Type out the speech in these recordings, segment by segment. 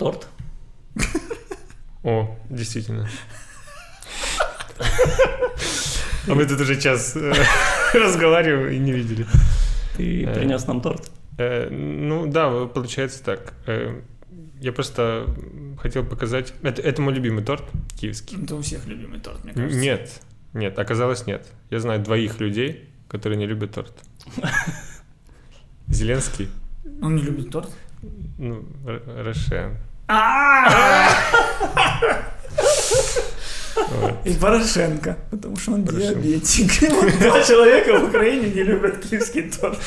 Торт. О, действительно. А мы тут уже час э, разговариваем и не видели. Ты Э. принес нам торт. Э, Ну да, получается так. Я просто хотел показать... Это, это мой любимый торт киевский. Это у всех любимый торт, мне кажется. Нет, нет, оказалось нет. Я знаю двоих людей, которые не любят торт. Зеленский, Он не любит торт? ну, Рошен. Вот. И Порошенко, потому что он диабетик. Два человека в Украине не любят киевский торт.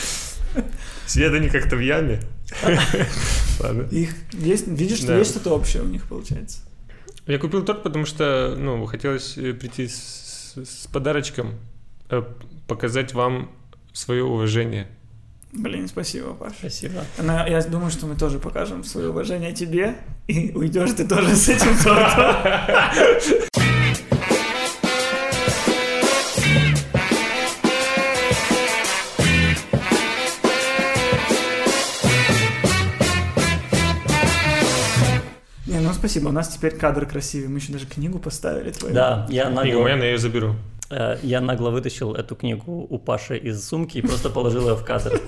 Сидят они как-то в яме. Ладно. Их есть, видишь, что есть что-то общее у них получается. Я купил торт, потому что, ну, хотелось э, прийти с, с подарочком, э, показать вам свое уважение. Блин, спасибо, Паш. Спасибо. Но я думаю, что мы тоже покажем свое уважение тебе, и уйдешь ты тоже с этим тортом. Не, ну спасибо, у нас теперь кадр красивый, мы еще даже книгу поставили твою. Да, я моя, но я ее заберу. Э, я нагло вытащил эту книгу у Паши из сумки и просто положил ее в кадр.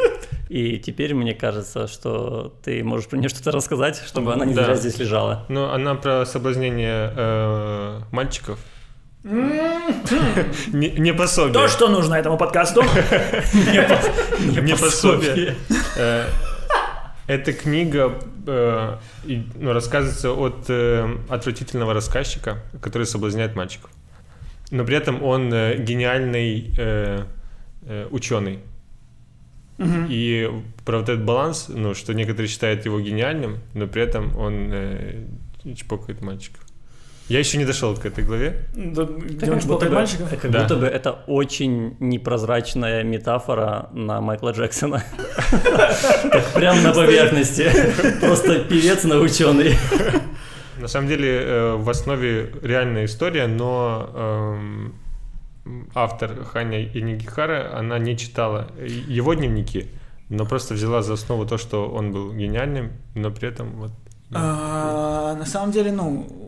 И теперь мне кажется, что ты можешь про нее что-то рассказать, чтобы она не Да. зря здесь лежала. Но она про соблазнение э, мальчиков. Не, не пособие. То, что нужно этому подкасту. не пособие. Э, Эта книга э, и, ну, рассказывается от э, отвратительного рассказчика, который соблазняет мальчиков. Но при этом он э, гениальный э, э, ученый. Мгм. И про вот этот баланс, ну, что некоторые считают его гениальным, но при этом он э, чпокает мальчиков. Я еще не дошел к этой главе. Да, Где он бы- мальчиков? Как Да. будто бы это очень непрозрачная метафора на Майкла Джексона. Прям на поверхности. Просто певец на ученый. На самом деле э, в основе реальная история, но эм, автор Ханя Инигихара, она не читала его дневники, но просто взяла за основу то, что он был гениальным, но при этом вот... ну, А, На самом деле, ну, э,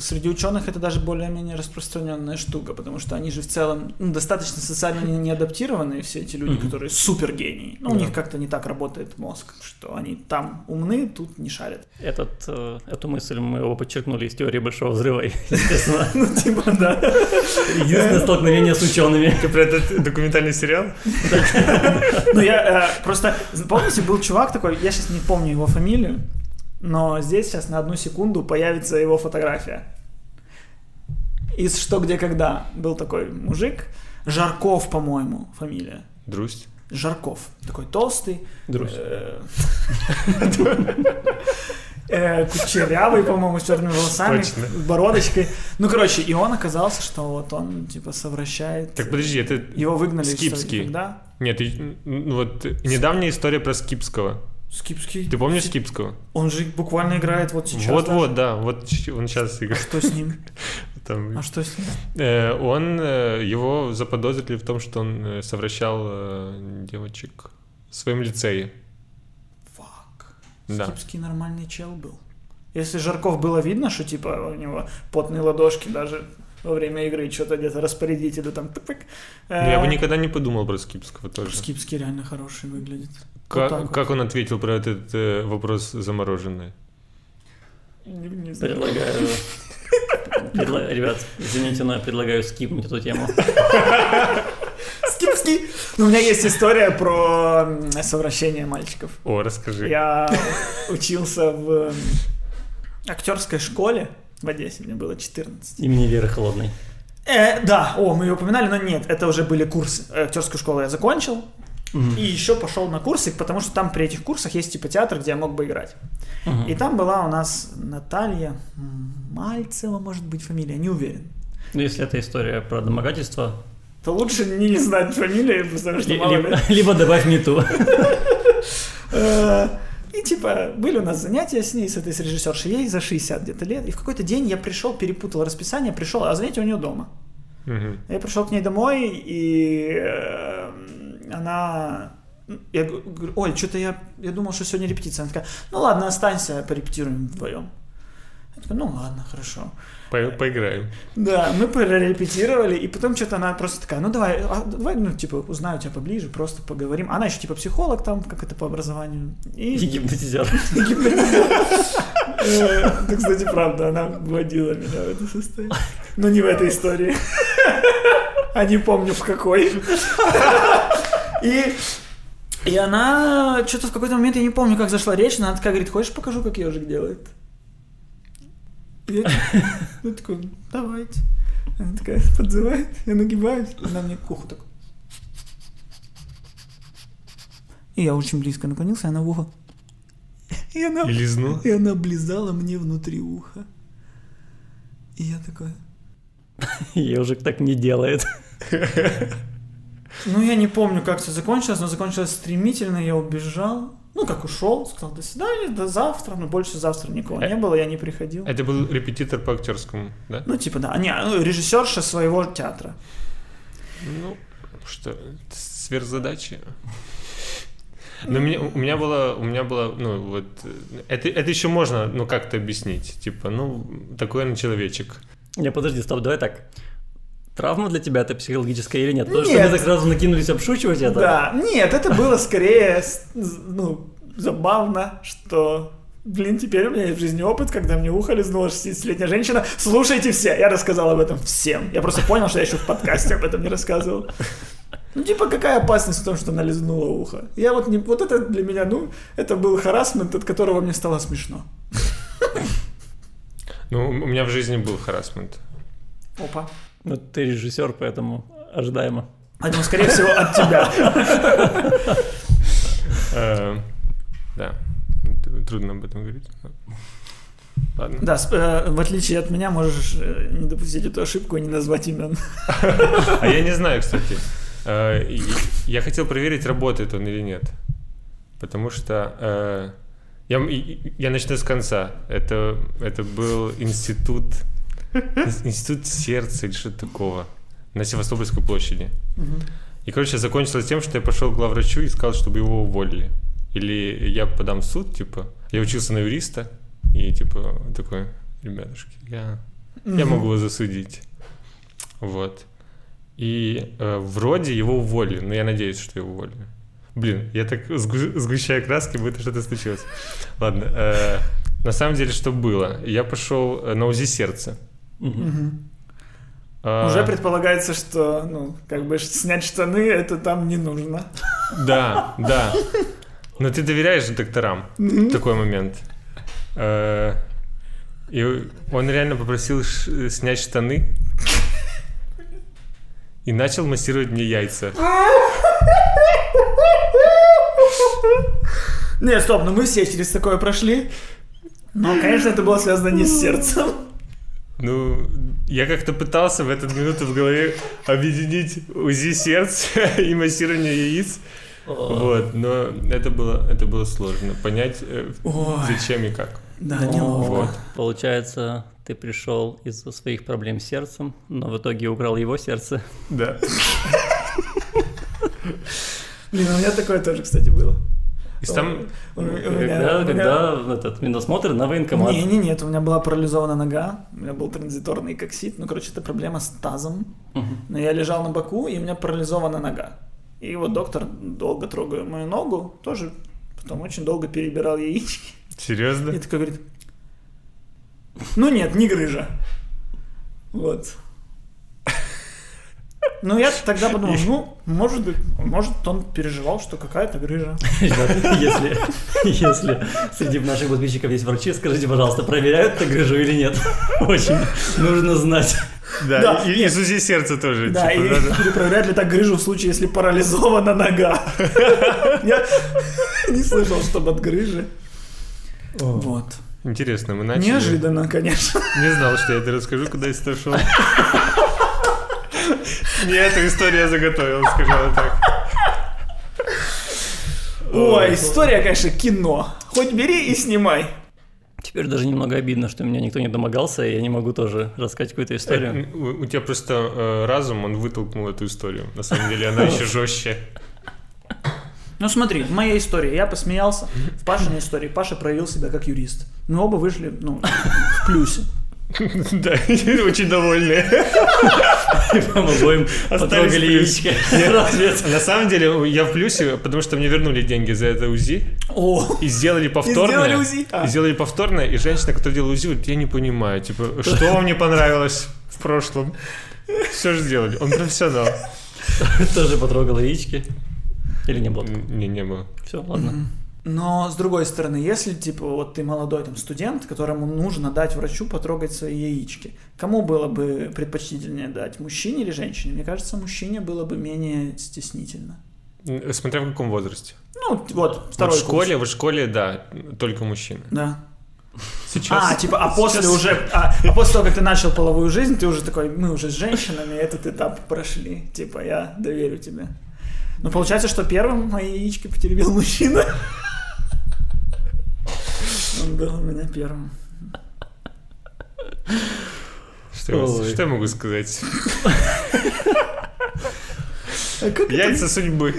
среди ученых это даже более-менее распространенная штука, потому что они же в целом ну, достаточно социально не- неадаптированные, все эти люди, Мгм. которые супер гении. Ну, у Да. них как-то не так работает мозг, что они там умны, тут не шарят. Этот, э, эту мысль мы его подчеркнули из теории Большого Взрыва, естественно. Ну, типа, да. Единственное столкновение с учеными. Ты про этот документальный сериал? Ну, я э, просто, помните, был чувак такой, я сейчас не помню его фамилию, но здесь сейчас на одну секунду появится его фотография. Из «Что, где, когда» был такой мужик, Жарков, по-моему, фамилия. Друсть. Жарков. Такой толстый. Друзь. э, э, Кучерявый, по-моему, с черными волосами, Точно. с бородочкой. Ну, короче, и он оказался, что вот он, типа, совращает. Так подожди, это... Его выгнали Скипский. Когда? Нет, ну вот недавняя история про Скипского. Скипский. Ты помнишь Скипского? Он же буквально играет вот сейчас. Вот-вот, да, вот он сейчас играет. Что с ним? Там, А что с ним? Э, Он, э, его заподозрили в том, что он э, совращал э, девочек в своем лицее. Фак. Да. Скипский нормальный чел был. Если Жарков было видно, что типа у него потные ладошки даже во время игры что-то где-то распорядителю там тык-тык. Но Я бы Э, никогда не подумал про Скипского тоже. Скипский реально хороший выглядит. Как, Вот так вот. как он ответил про этот э, вопрос замороженный? Не, не знаю. Предлагаю... предла- Ребят, извините, но я предлагаю скипнуть эту тему. Скипский! Ну, у меня есть история про совращение мальчиков. О, расскажи. Я учился в актерской школе в Одессе, мне было 14. Имени Веры Холодной. Э, да, о, мы ее упоминали, но нет, это уже были курсы. Э, Актерскую школу я закончил, и еще пошел на курсы, потому что там при этих курсах есть типа театр, где я мог бы играть. Мгм. И там была у нас Наталья Мальцева, может быть, фамилия, не уверен. Ну, если это история про домогательство, То лучше не знать фамилии, потому что мало либо, ли. либо добавь не ту. Э, И типа были у нас занятия с ней, с этой с режиссершей, ей за 60 где-то лет. И в какой-то день я пришел, перепутал расписание, пришел, а занятие у нее дома. Я пришел к ней домой, и э, она я говорю, ой, что-то я, я думал, что сегодня репетиция. Она такая, ну ладно, останься, порепетируем вдвоем. Я такой, ну ладно, хорошо. По- Поиграем. Да, мы прорепетировали, и потом что-то она просто такая, ну давай, а, давай, ну, типа, узнаю тебя поближе, просто поговорим. Она еще, типа, психолог там, как это по образованию. И И гипнотизер. Э, Это, кстати, правда, она вводила меня в это состояние. Но не в этой истории. А не помню в какой. И и она что-то в какой-то момент, я не помню, как зашла речь, но она такая говорит, хочешь покажу, как ежик делает? Я, такой, давайте. Она такая подзывает, я нагибаюсь, она мне к уху так. И я очень близко наклонился, и она в ухо. И она, И лизнул. и она облизала мне внутри уха. И я такой, Ежик так не делает. ну я не помню, как все закончилось, но закончилось стремительно, я убежал. Ну, как ушел, сказал, до свидания, до завтра, но больше завтра никого не было, я не приходил. Это был репетитор по актерскому, да? Ну, типа, да, не, ну, режиссерша своего театра. Ну, что, сверхзадачи. Но у меня, у меня было, у меня было, ну вот, э, это, это еще можно, ну как-то объяснить, типа, ну такой он человечек. Не, подожди, стоп, давай так. Травма для тебя это психологическая или нет? Потому что Нет. мы так сразу накинулись обшучивать это. Да, нет, это было скорее, ну, забавно, что, блин, теперь у меня есть в жизни опыт, когда мне ухо лизнула 60-летняя женщина. Слушайте все, я рассказал об этом всем. Я просто понял, что я еще в подкасте об этом не рассказывал. Ну, типа, какая опасность в том, что она лизнула ухо? Я вот не... Вот это для меня, ну, это был харасмент, от которого мне стало смешно. Ну, у меня в жизни был харасмент. Опа. Ну, ты режиссер, поэтому ожидаемо. Поэтому, скорее всего, от тебя. Э, Да, трудно об этом говорить. Ладно. Да, э, в отличие от меня, можешь э, не допустить эту ошибку и не назвать имен. А я не знаю, кстати. Я хотел проверить, работает он или нет. Потому что я, я начну с конца. Это, это был институт, ин- институт сердца или что-то такого на Севастопольской площади. И, короче, закончилось тем, что я пошел к главврачу и сказал, чтобы его уволили. Или я подам в суд, типа. Я учился на юриста, и, типа, такой, ребятушки, я, я могу вас засудить. Вот. И э, вроде его уволили, но я надеюсь, что его уволили. Блин, я так сгу- сгущаю краски, будто что-то случилось. Ладно. э, на самом деле, что было? Я пошел э, на УЗИ сердца. А, Уже предполагается, что, ну, как бы снять штаны, это там не нужно. Да, да. Но ты доверяешь докторам в такой момент. Э, И он реально попросил снять штаны и начал массировать мне яйца. Нет, стоп, ну мы все через такое прошли. Но, конечно, это было связано не с сердцем. Ну, я как-то пытался в эту минуту в голове объединить УЗИ сердца и массирование яиц. Вот, но это было, это было сложно. Понять, э, зачем и как. Да, неловко. Вот. Получается, ты пришел из-за своих проблем с сердцем, но в итоге украл его сердце. Да. Блин, у меня такое тоже, кстати, было. И там, У- Когда, у меня- когда этот медосмотр на военкомат. Не, не, нет, у меня была парализована нога, у меня был транзиторный коксит, ну, короче, это проблема с тазом. Но я лежал на боку, и у меня парализована нога. И вот доктор долго трогая мою ногу, тоже потом очень долго перебирал яички. серьезно? И такой говорит, ну нет, не грыжа. Вот. Ну, я тогда подумал, ну, может быть, может, он переживал, что какая-то грыжа. Если, если среди наших подписчиков есть врачи, скажите, пожалуйста, проверяют ты грыжу или нет? Очень нужно знать. Да, Да, и, и СУЗИ сердца тоже. Да, типа, и надо- перепроверяют ли так грыжу в случае, если парализована нога. Я не слышал, чтобы от грыжи. Вот. Интересно, мы начали. Неожиданно, конечно. Не знал, что я это расскажу, куда я шел. Не эту историю я заготовил, скажем так. Ой, история, конечно, кино. Хоть бери и снимай. Теперь даже немного обидно, что меня никто не домогался, и я не могу тоже рассказать какую-то историю. Э, У у тебя просто э, разум, он вытолкнул эту историю. На самом деле она еще жестче. Ну смотри, в моей истории я посмеялся, в Пашиной истории Паша проявил себя как юрист. Мы оба вышли, ну, в плюсе. Да, очень довольные. Вам обоим потрогали яичко. На самом деле я в плюсе, потому что мне вернули деньги за это УЗИ и сделали повторное. А. И сделали повторное, и женщина, которая делала УЗИ, говорит, я не понимаю, типа, что вам не понравилось в прошлом? Все же сделали. Он профессионал. Тоже потрогал яички. Или не было? Не, не было. Все, ладно. Но с другой стороны, если типа вот ты молодой там студент, которому нужно дать врачу потрогать свои яички, кому было бы предпочтительнее дать, мужчине или женщине? Мне кажется, мужчине было бы менее стеснительно. Смотря в каком возрасте. Ну, вот, Вот второй в школе, в школе, да, только мужчины. курс. Да. Сейчас... А, типа, а после сейчас- уже, а, а после того, как ты начал половую жизнь, ты уже такой, мы уже с женщинами этот этап прошли. Типа, я доверю тебе. Ну, получается, что первым мои яички потеребил мужчина. Он был у меня первым. Что, что я могу сказать? А как это? Яйца судьбы.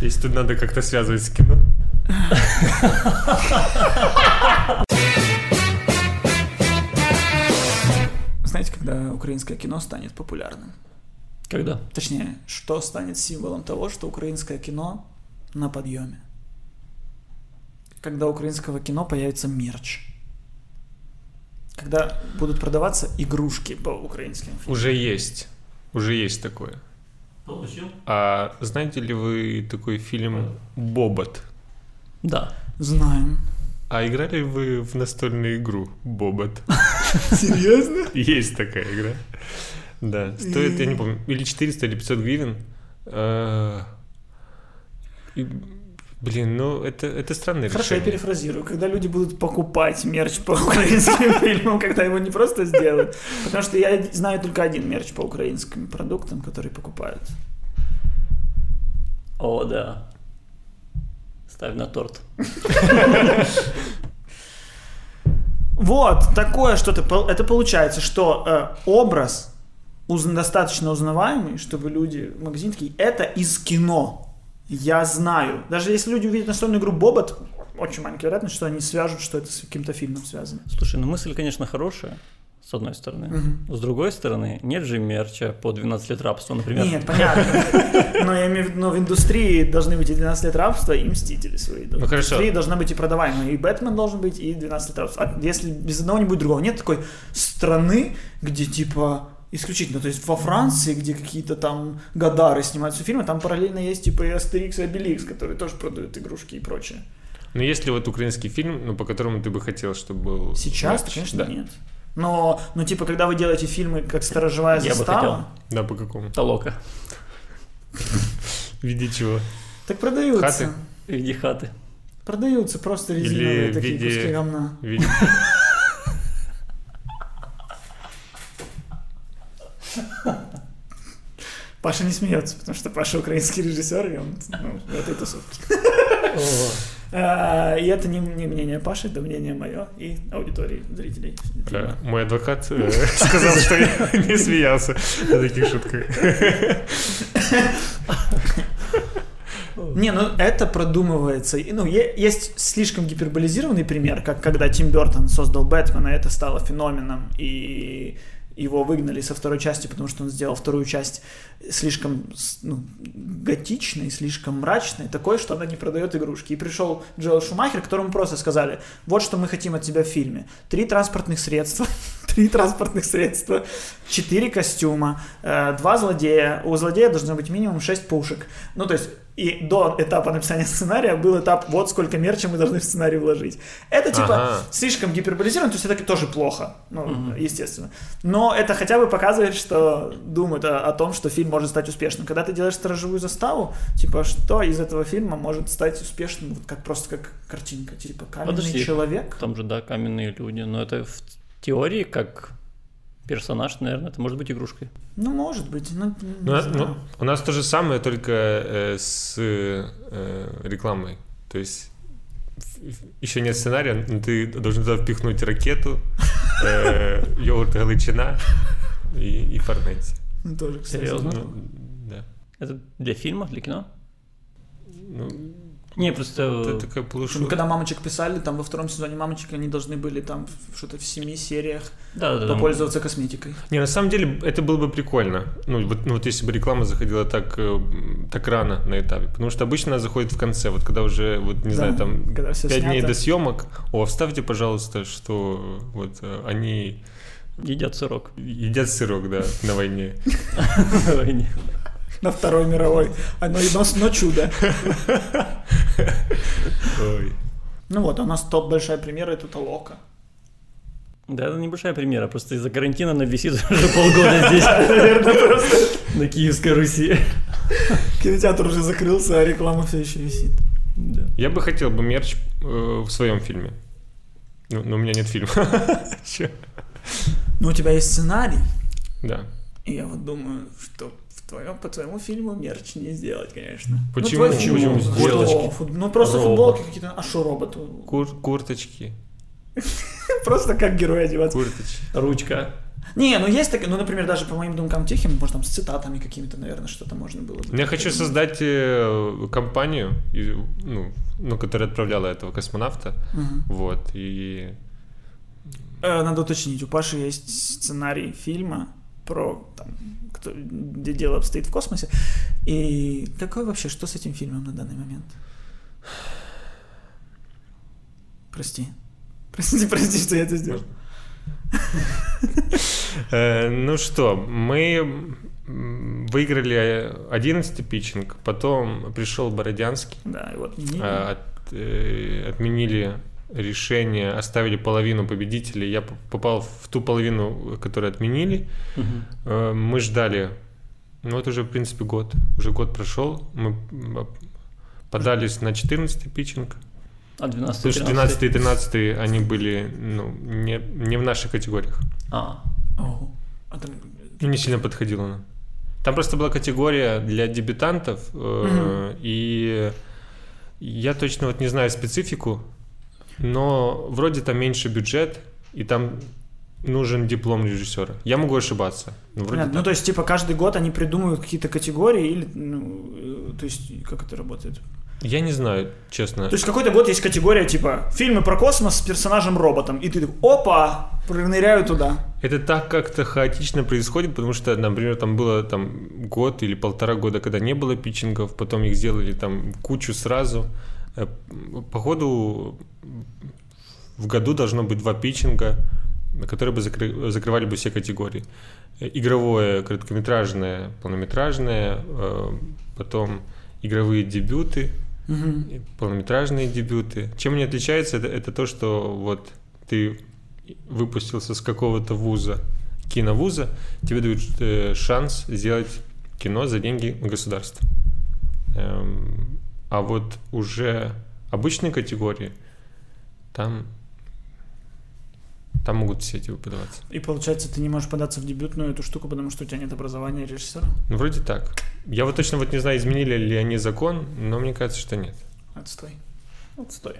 Если тут надо как-то связывать с кино. Знаете, когда украинское кино станет популярным? Когда? Точнее, что станет символом того, что украинское кино на подъеме? Когда украинского кино появится мерч. Когда будут продаваться игрушки по украинским фильмам. Уже есть. Уже есть такое. Получил? А знаете ли вы такой фильм «Бобот»? Да. Знаем. А играли ли вы в настольную игру «Бобот»? Серьезно? Есть такая игра. Да, стоит, я не помню, или 400, или 500 гривен. Блин, ну это, это странное Хорошо, я решение. перефразирую. Когда люди будут покупать мерч по украинским фильмам, когда его не просто сделают. Потому что я знаю только один мерч по украинским продуктам, который покупают. О, да. Ставь на торт. Вот, такое что-то. Это получается, что э, образ уз- достаточно узнаваемый, чтобы люди в магазине такие, это из кино. Я знаю. Даже если люди увидят настольную игру Бобот, очень маленькая вероятность, что они свяжут, что это с каким-то фильмом связано. Слушай, ну мысль, конечно, хорошая, с одной стороны. С другой стороны, нет же мерча по 12 лет рабства, например. Нет, понятно. Но я имею в виду, но в индустрии должны быть и 12 лет рабства, и Мстители свои. В Ну, хорошо. индустрии должна быть и продаваемая. И Бэтмен должен быть, и 12 лет рабства. А если без одного не будет другого. Нет такой страны, где типа исключительно, то есть во Франции, где какие-то там Гадары снимаются фильмы, там параллельно есть типа и Астерикс и Обеликс, которые тоже продают игрушки и прочее. Но есть ли вот украинский фильм, ну, по которому ты бы хотел, чтобы был... Сейчас, мерч? конечно, да. нет. Но, ну, типа, когда вы делаете фильмы как «Сторожевая Я бы застава», хотел. Да, по какому? Толока В виде чего? так продаются. Хаты? в виде хаты. Продаются просто резиновые такие виде- куски говна. Виде... Паша не смеется, потому что Паша украинский режиссер, и он ну, в этой тусовке. А, И это не, не мнение Паши, это мнение мое и аудитории, зрителей. Э, Мой адвокат э, сказал, что я не смеялся на таких шутках. Не, ну это продумывается. И, Ну, есть слишком гиперболизированный пример, как когда Тим Бертон создал Бэтмена, это стало феноменом, и его выгнали со второй части, потому что он сделал вторую часть слишком ну, готичной, слишком мрачной, такой, что она не продает игрушки. И пришел Джоэл Шумахер, которому просто сказали, вот что мы хотим от тебя в фильме. Три транспортных средства, три транспортных средства, четыре костюма, э, два злодея. У злодея должно быть минимум шесть пушек. Ну, то есть, и до этапа написания сценария был этап, вот сколько мерча мы должны в сценарий вложить. Это, типа, Ага. слишком гиперболизировано, то есть это тоже плохо, ну, естественно. Но это хотя бы показывает, что думают о, о том, что фильм может стать успешным. Когда ты делаешь сторожевую заставу, типа, что из этого фильма может стать успешным, вот как просто как картинка, типа, каменный Подожди. человек. Там же, да, каменные люди. Но это в теории как персонаж, наверное, это может быть игрушкой. Ну, может быть, ну, не Ну, а- ну, у нас то же самое, только э, с э, рекламой. То есть еще нет сценария, но ты должен туда впихнуть ракету, э, йогурт Галичина и, и форнети. Ну, тоже, кстати. Серьезно? Ну, да. Это для фильма, для кино? Ну, Не, просто... это такая Ну, полушутка. Когда мамочек писали, там во втором сезоне мамочек, они должны были там что-то в семи сериях Да, да, да. попользоваться косметикой. Не, на самом деле это было бы прикольно. Ну вот, ну, вот если бы реклама заходила так, э, так рано на этапе. Потому что обычно она заходит в конце, вот когда уже, вот не Да, знаю, там 5 дней до съемок. О, вставьте, пожалуйста, что вот э, они Едят сырок. едят сырок, да, на войне. на войне. На Второй мировой. А, но, но, но чудо. Ой. Ну вот, у нас топ большая премьера это Толока. Да, это небольшая примера, просто из-за карантина она висит уже полгода здесь, Наверное, просто на Киевской Руси. кинотеатр уже закрылся, а реклама все еще висит. Да. Я бы хотел бы мерч э, в своем фильме. Ну, но у меня нет фильма. Но у тебя есть сценарий, Да. и я вот думаю, что твоем, по твоему фильму мерч не сделать, конечно. Почему? Ну, фильм. Почему? Что? Курточки. Фут- Ну, просто Робот. футболки какие-то. А что роботу? Кур- курточки. Просто как герой одеваться. Курточки. Ручка. Не, ну есть такие, ну, например, даже по моим думкам техим, может, там с цитатами какими-то, наверное, что-то можно было бы. Я хочу создать э, компанию, и, ну, ну, которая отправляла этого космонавта. Мгм. Вот. И Э, Надо уточнить, у Паши есть сценарий фильма про, там, кто, где дело обстоит в космосе. И какой вообще, что с этим фильмом на данный момент? Прости. Прости, прости, что я это сделал. Э, ну что, мы выиграли 11 питчинг, потом пришел Бородянский, Да, и вот от- э, отменили решение, оставили половину победителей. Я попал в ту половину, которую отменили. Э, Мы ждали, ну вот уже, в принципе, год. Уже год прошел. Мы подались на 14 питчинг. А 12 Потому что 12 и 13 они были ну, не, не в наших категориях. А, Ого. А там- не сильно подходила она. Там просто была категория для дебютантов, э, и я точно вот не знаю специфику, но вроде там меньше бюджет, и там нужен диплом режиссера. Я могу ошибаться. но вроде Понятно. Ну, то есть, типа, каждый год они придумывают какие-то категории, или, ну, э, то есть, как это работает? Я не знаю, честно. То есть, какой-то год есть категория, типа, фильмы про космос с персонажем-роботом, и ты такой, опа, проныряю туда. Это так как-то хаотично происходит, потому что, например, там было там год или полтора года, когда не было питчингов, потом их сделали там кучу сразу. Э, Походу в году должно быть два питчинга, которые бы закры- закрывали бы все категории. Игровое, короткометражное, полнометражное, э, потом игровые дебюты, и полнометражные дебюты. Чем они отличаются, это, это то, что вот ты выпустился с какого-то вуза, киновуза, тебе дают э, шанс сделать кино за деньги государства. Эм, а вот уже обычные категории, там, там могут все эти выпадаться. И получается, ты не можешь податься в дебютную эту штуку, потому что у тебя нет образования режиссера? Ну, вроде так. Я вот точно вот не знаю, изменили ли они закон, но мне кажется, что нет. Отстой. отстой.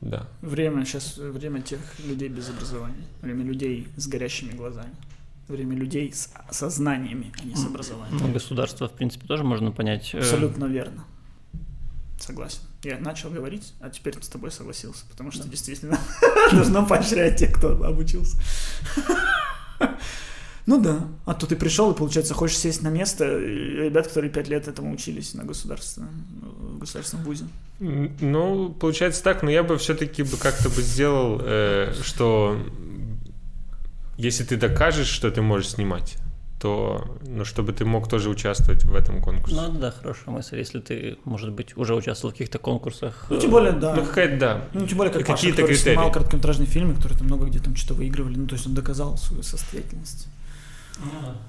Да. Время сейчас, время тех людей без образования. Время людей с горящими глазами. Время людей с сознаниями, а не с образованием. Ну, государство, в принципе, тоже можно понять. э, Абсолютно верно. Согласен. Я начал говорить, а теперь с тобой согласился, потому что Да. действительно должно поощрять тех, кто обучился. Ну да. А то ты пришел и, получается, хочешь сесть на место ребят, которые пять лет этому учились на государственном, в государственном вузе. Ну, получается так, но я бы все-таки бы как-то бы сделал, э, что если ты докажешь, что ты можешь снимать, то, ну, чтобы ты мог тоже участвовать в этом конкурсе. Ну да, хорошая мысль, если ты, может быть, уже участвовал в каких-то конкурсах. Ну, э, тем более, да. Ну, какая-то, да. Ну, тем более, как И Паша, какие-то который критерии. снимал короткометражные фильмы, которые там много где там что-то выигрывали. Ну, то есть он доказал свою состоятельность.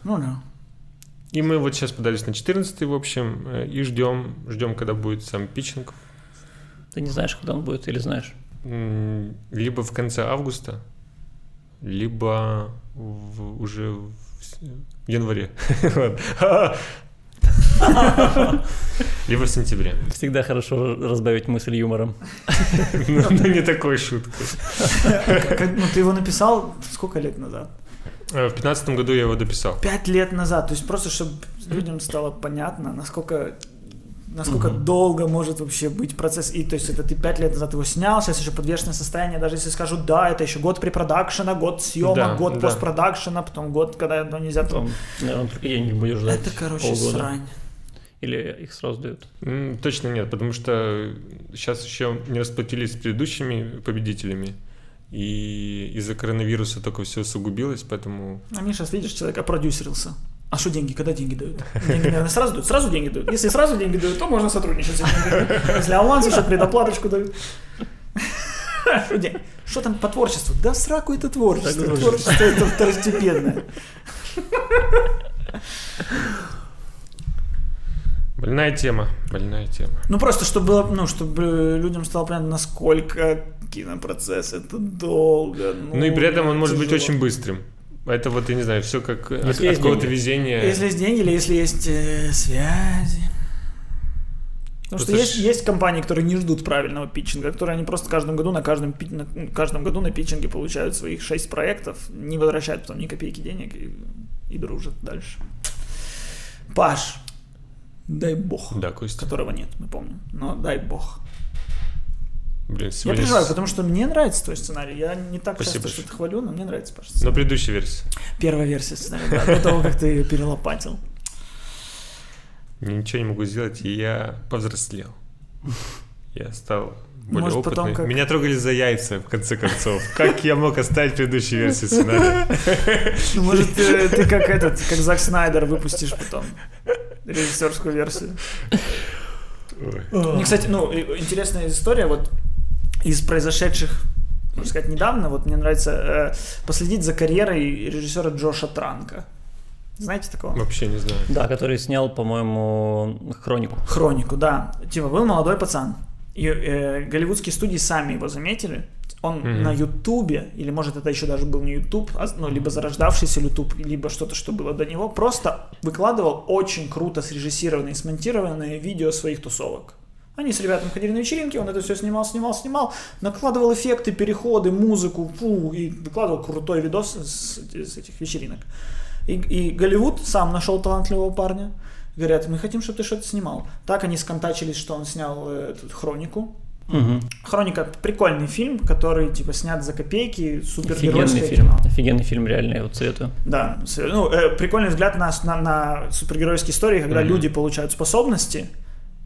Ну да. И мы вот сейчас подались на 14 в общем, э, и ждем, ждем, когда будет сам питчинг. Ты не знаешь, когда он будет, или знаешь? Либо в конце августа, либо в- уже в в январе. Либо в сентябре. Всегда хорошо разбавить мысль юмором. Ну, не такой шуткой. Как- Ну, ты его написал сколько лет назад? Э, В пятнадцатом году я его дописал. Пять лет назад. То есть просто, чтобы людям стало понятно, насколько насколько долго может вообще быть процесс. И то есть это ты пять лет назад его снял, сейчас еще подвешенное состояние, даже если скажут, да, это еще год препродакшена, год съемок, Да, год да. постпродакшена, потом год, когда ну, нельзя... Потом, наверное, только деньги будешь ждать Это, короче, полгода. срань. Или их сразу дают. М, Точно нет, потому что сейчас еще не расплатились с предыдущими победителями. И из-за коронавируса только все усугубилось, поэтому А сейчас, видишь, человек опродюсерился. А что деньги? Когда деньги дают? Деньги, наверное, сразу дают? Сразу деньги дают. Если сразу деньги дают, то можно сотрудничать с этими людьми. Если аванс еще предоплаточку дают. Что там по творчеству? Да сраку это творчество. Творчество это второстепенное. больная тема, больная тема. Ну просто, чтобы было, ну, чтобы людям стало понятно, насколько кинопроцесс это долго. Ну и при этом он может быть тяжело. очень быстрым. Это вот, я не знаю, все как от, Если от есть какого-то везения. Если есть деньги или если есть э, связи. Потому что Это есть, есть компании, которые не ждут правильного питчинга, которые они просто каждом году на каждом, на каждом году на питчинге получают своих шесть проектов, не возвращают потом ни копейки денег и, и дружат дальше. Паш, дай бог, Да, Костя. которого нет, мы помним, но дай бог. Блин, Я переживаю, с- потому что мне нравится твой сценарий. Я не так Спасибо часто что-то хвалю, но мне нравится Паша. Но предыдущая версия. Первая версия сценария, да, до того, как ты ее перелопатил. Ничего не могу сделать, и я повзрослел. Я стал более Может, потом опытный. как- Меня трогали за яйца, в конце концов. Как я мог оставить предыдущую версию сценария? Ну, может, ты как этот, как Зак Снайдер выпустишь потом режиссерскую версию. Мне, кстати, ну, интересная история вот из произошедших, можно сказать, недавно. Вот мне нравится э, последить за карьерой режиссера Джоша Транка. Знаете такого? Вообще не знаю. Да, который снял, по-моему, хронику. Хронику, да. Типа, был молодой пацан. И э, голливудские студии сами его заметили. Он Мгм. на Ютубе, или может это еще даже был не Ютуб, а, ну, либо зарождавшийся Ютуб, либо что-то, что было до него, просто выкладывал очень круто срежиссированные, смонтированные видео своих тусовок. Они с ребятами ходили на вечеринки, он это все снимал, снимал, снимал, накладывал эффекты, переходы, музыку, фу, и выкладывал крутой видос с, с этих вечеринок. И, и Голливуд сам нашел талантливого парня. Говорят, мы хотим, чтобы ты что-то снимал. Так они сконтачились, что он снял э, эту хронику. Мгм. Хроника прикольный фильм, который типа снят за копейки, Офигенный супергеройское фильм. кино. Офигенный фильм, реально, я его советую. Да, ну, э, прикольный взгляд на, на, на супергеройские истории, когда Мгм. люди получают способности,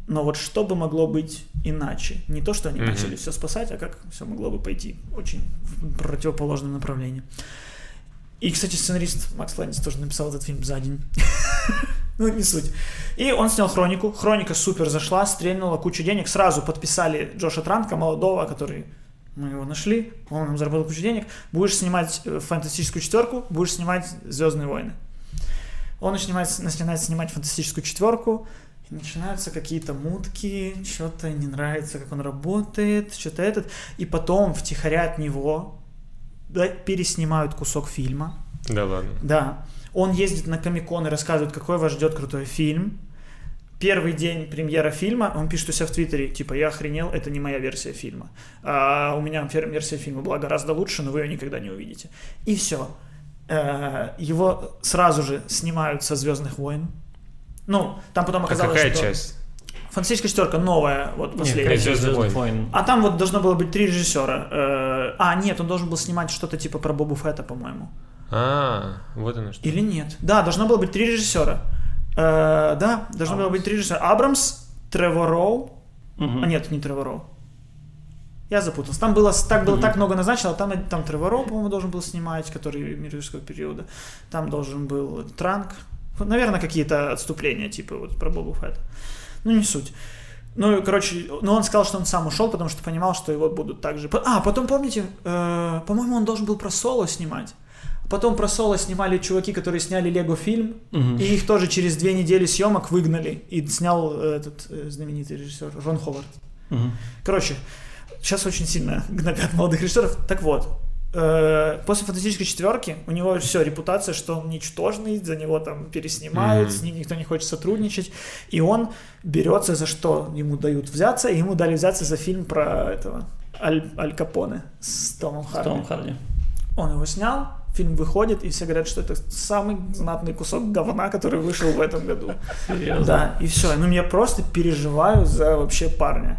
но вот что бы могло быть иначе? Не то, что они Мгм. начали все спасать, а как все могло бы пойти очень в противоположном направлении. И, кстати, сценарист Макс Ландис тоже написал этот фильм за день. Ну, не суть. И он снял хронику. Хроника супер зашла, стрельнула кучу денег. Сразу подписали Джоша Транка, молодого, который мы его нашли, он нам заработал кучу денег. Будешь снимать э, фантастическую четверку, будешь снимать Звездные войны. Он начинает, начинает снимать фантастическую четверку, и начинаются какие-то мутки, что-то не нравится, как он работает, что-то этот. И потом втихаря от него да, переснимают кусок фильма. Да ладно. Да. Он ездит на комикон и рассказывает, какой вас ждет крутой фильм. Первый день премьера фильма, он пишет у себя в Твиттере, типа, я охренел, это не моя версия фильма. А у меня версия фильма была гораздо лучше, но вы ее никогда не увидите. И все. Его сразу же снимают со Звездных войн. Ну, там потом А оказалось, какая что... часть? Фантастическая четверка новая, вот последняя. конечно. «Звездных «Звездных войн». войн». А там вот должно было быть три режиссера. Э, А, нет, он должен был снимать что-то типа про Бобу Фетта, по-моему. А, вот оно что. Или нет? Да, должно было быть три режиссера. Э, да, должно было быть три режиссера. Абрамс, Тревор Роу. А нет, не Тревор Роу. Я запутался. Там было, так, было так много назначено. Там, там Тревор Роу, по-моему, должен был снимать, который мирового периода. Там должен был Транк. Ну, Наверное, какие-то отступления, типа вот про Бобу Фетта. Ну, не суть. Ну, короче, ну, он сказал, что он сам ушел, потому что понимал, что его будут также... А, потом, помните, э, по-моему, он должен был про Соло снимать. Потом про Соло снимали чуваки, которые сняли Лего фильм, Мгм. и их тоже через две недели съемок выгнали. И снял э, этот э, знаменитый режиссер Рон Ховард. Мгм. Короче, сейчас очень сильно гнобят молодых режиссеров. Так вот, после «Фантастической четверки» у него все, репутация, что он ничтожный, за него там переснимают, Мгм. с ним никто не хочет сотрудничать. И он берется за что ему дают взяться, и ему дали взяться за фильм про этого Аль, Аль Капоне с Томом С Харди. Томом Харди. Он его снял, фильм выходит, и все говорят, что это самый знатный кусок говна, который вышел в этом году. Серьезно? Да, и все. Ну, я просто переживаю за вообще парня.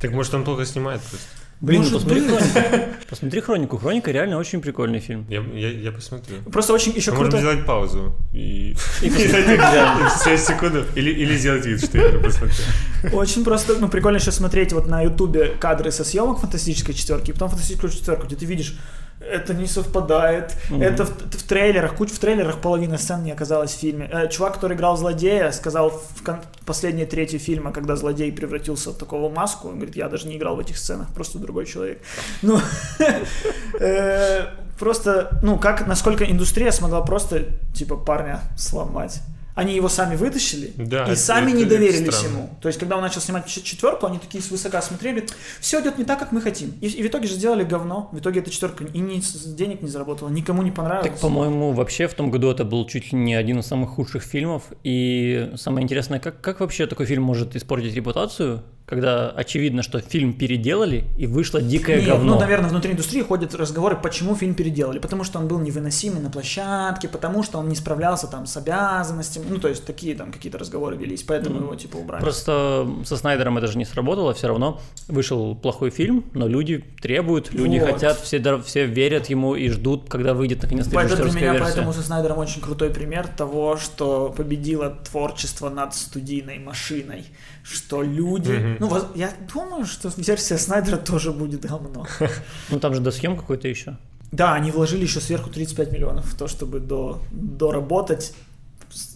Так может он плохо снимает просто? Блин, Может посмотри быть. хронику. Посмотри хронику. Хроника реально очень прикольный фильм. Я, я, я посмотрю. Просто очень еще можем круто. сделать паузу и... Через секунду. Или, или сделать вид, что я посмотрел. Очень просто, ну, прикольно еще смотреть вот на ютубе кадры со съемок фантастической четверки, и потом фантастическую четверку, где ты видишь, это не совпадает, Мгм. это в, в трейлерах, куча в трейлерах половина сцен не оказалась в фильме. Э, чувак, который играл злодея, сказал в кон- последней трети фильма, когда злодей превратился в такого маску, он говорит, я даже не играл в этих сценах, просто другой человек. Ну, э, просто, ну, как, насколько индустрия смогла просто, типа, парня сломать. Они его сами вытащили Да, и это- сами это- не доверились странно. ему. То есть, когда он начал снимать четверку, они такие свысока смотрели, все идет не так, как мы хотим. И, и в итоге же сделали говно. В итоге эта четверка и ни с- денег не заработала, никому не понравилось. Так, по-моему, вообще в том году это был чуть ли не один из самых худших фильмов. И самое интересное, как, как вообще такой фильм может испортить репутацию, когда очевидно, что фильм переделали и вышло дикое Нет, говно. ну, наверное, внутри индустрии ходят разговоры, почему фильм переделали. Потому что он был невыносимый на площадке, потому что он не справлялся там с обязанностями. Ну, то есть, такие там какие-то разговоры велись, поэтому его типа убрали. Просто со Снайдером это же не сработало, все равно вышел плохой фильм, но люди требуют, люди Вот. хотят, все, все верят ему и ждут, когда выйдет наконец-то Поэтому для меня версия. поэтому со Снайдером очень крутой пример того, что победило творчество над студийной машиной. Что люди... Мгм. Ну, я думаю, что версия Снайдера тоже будет говно. Ну там же досъем какой-то еще. Да, они вложили еще сверху 35 миллионов в то, чтобы до, доработать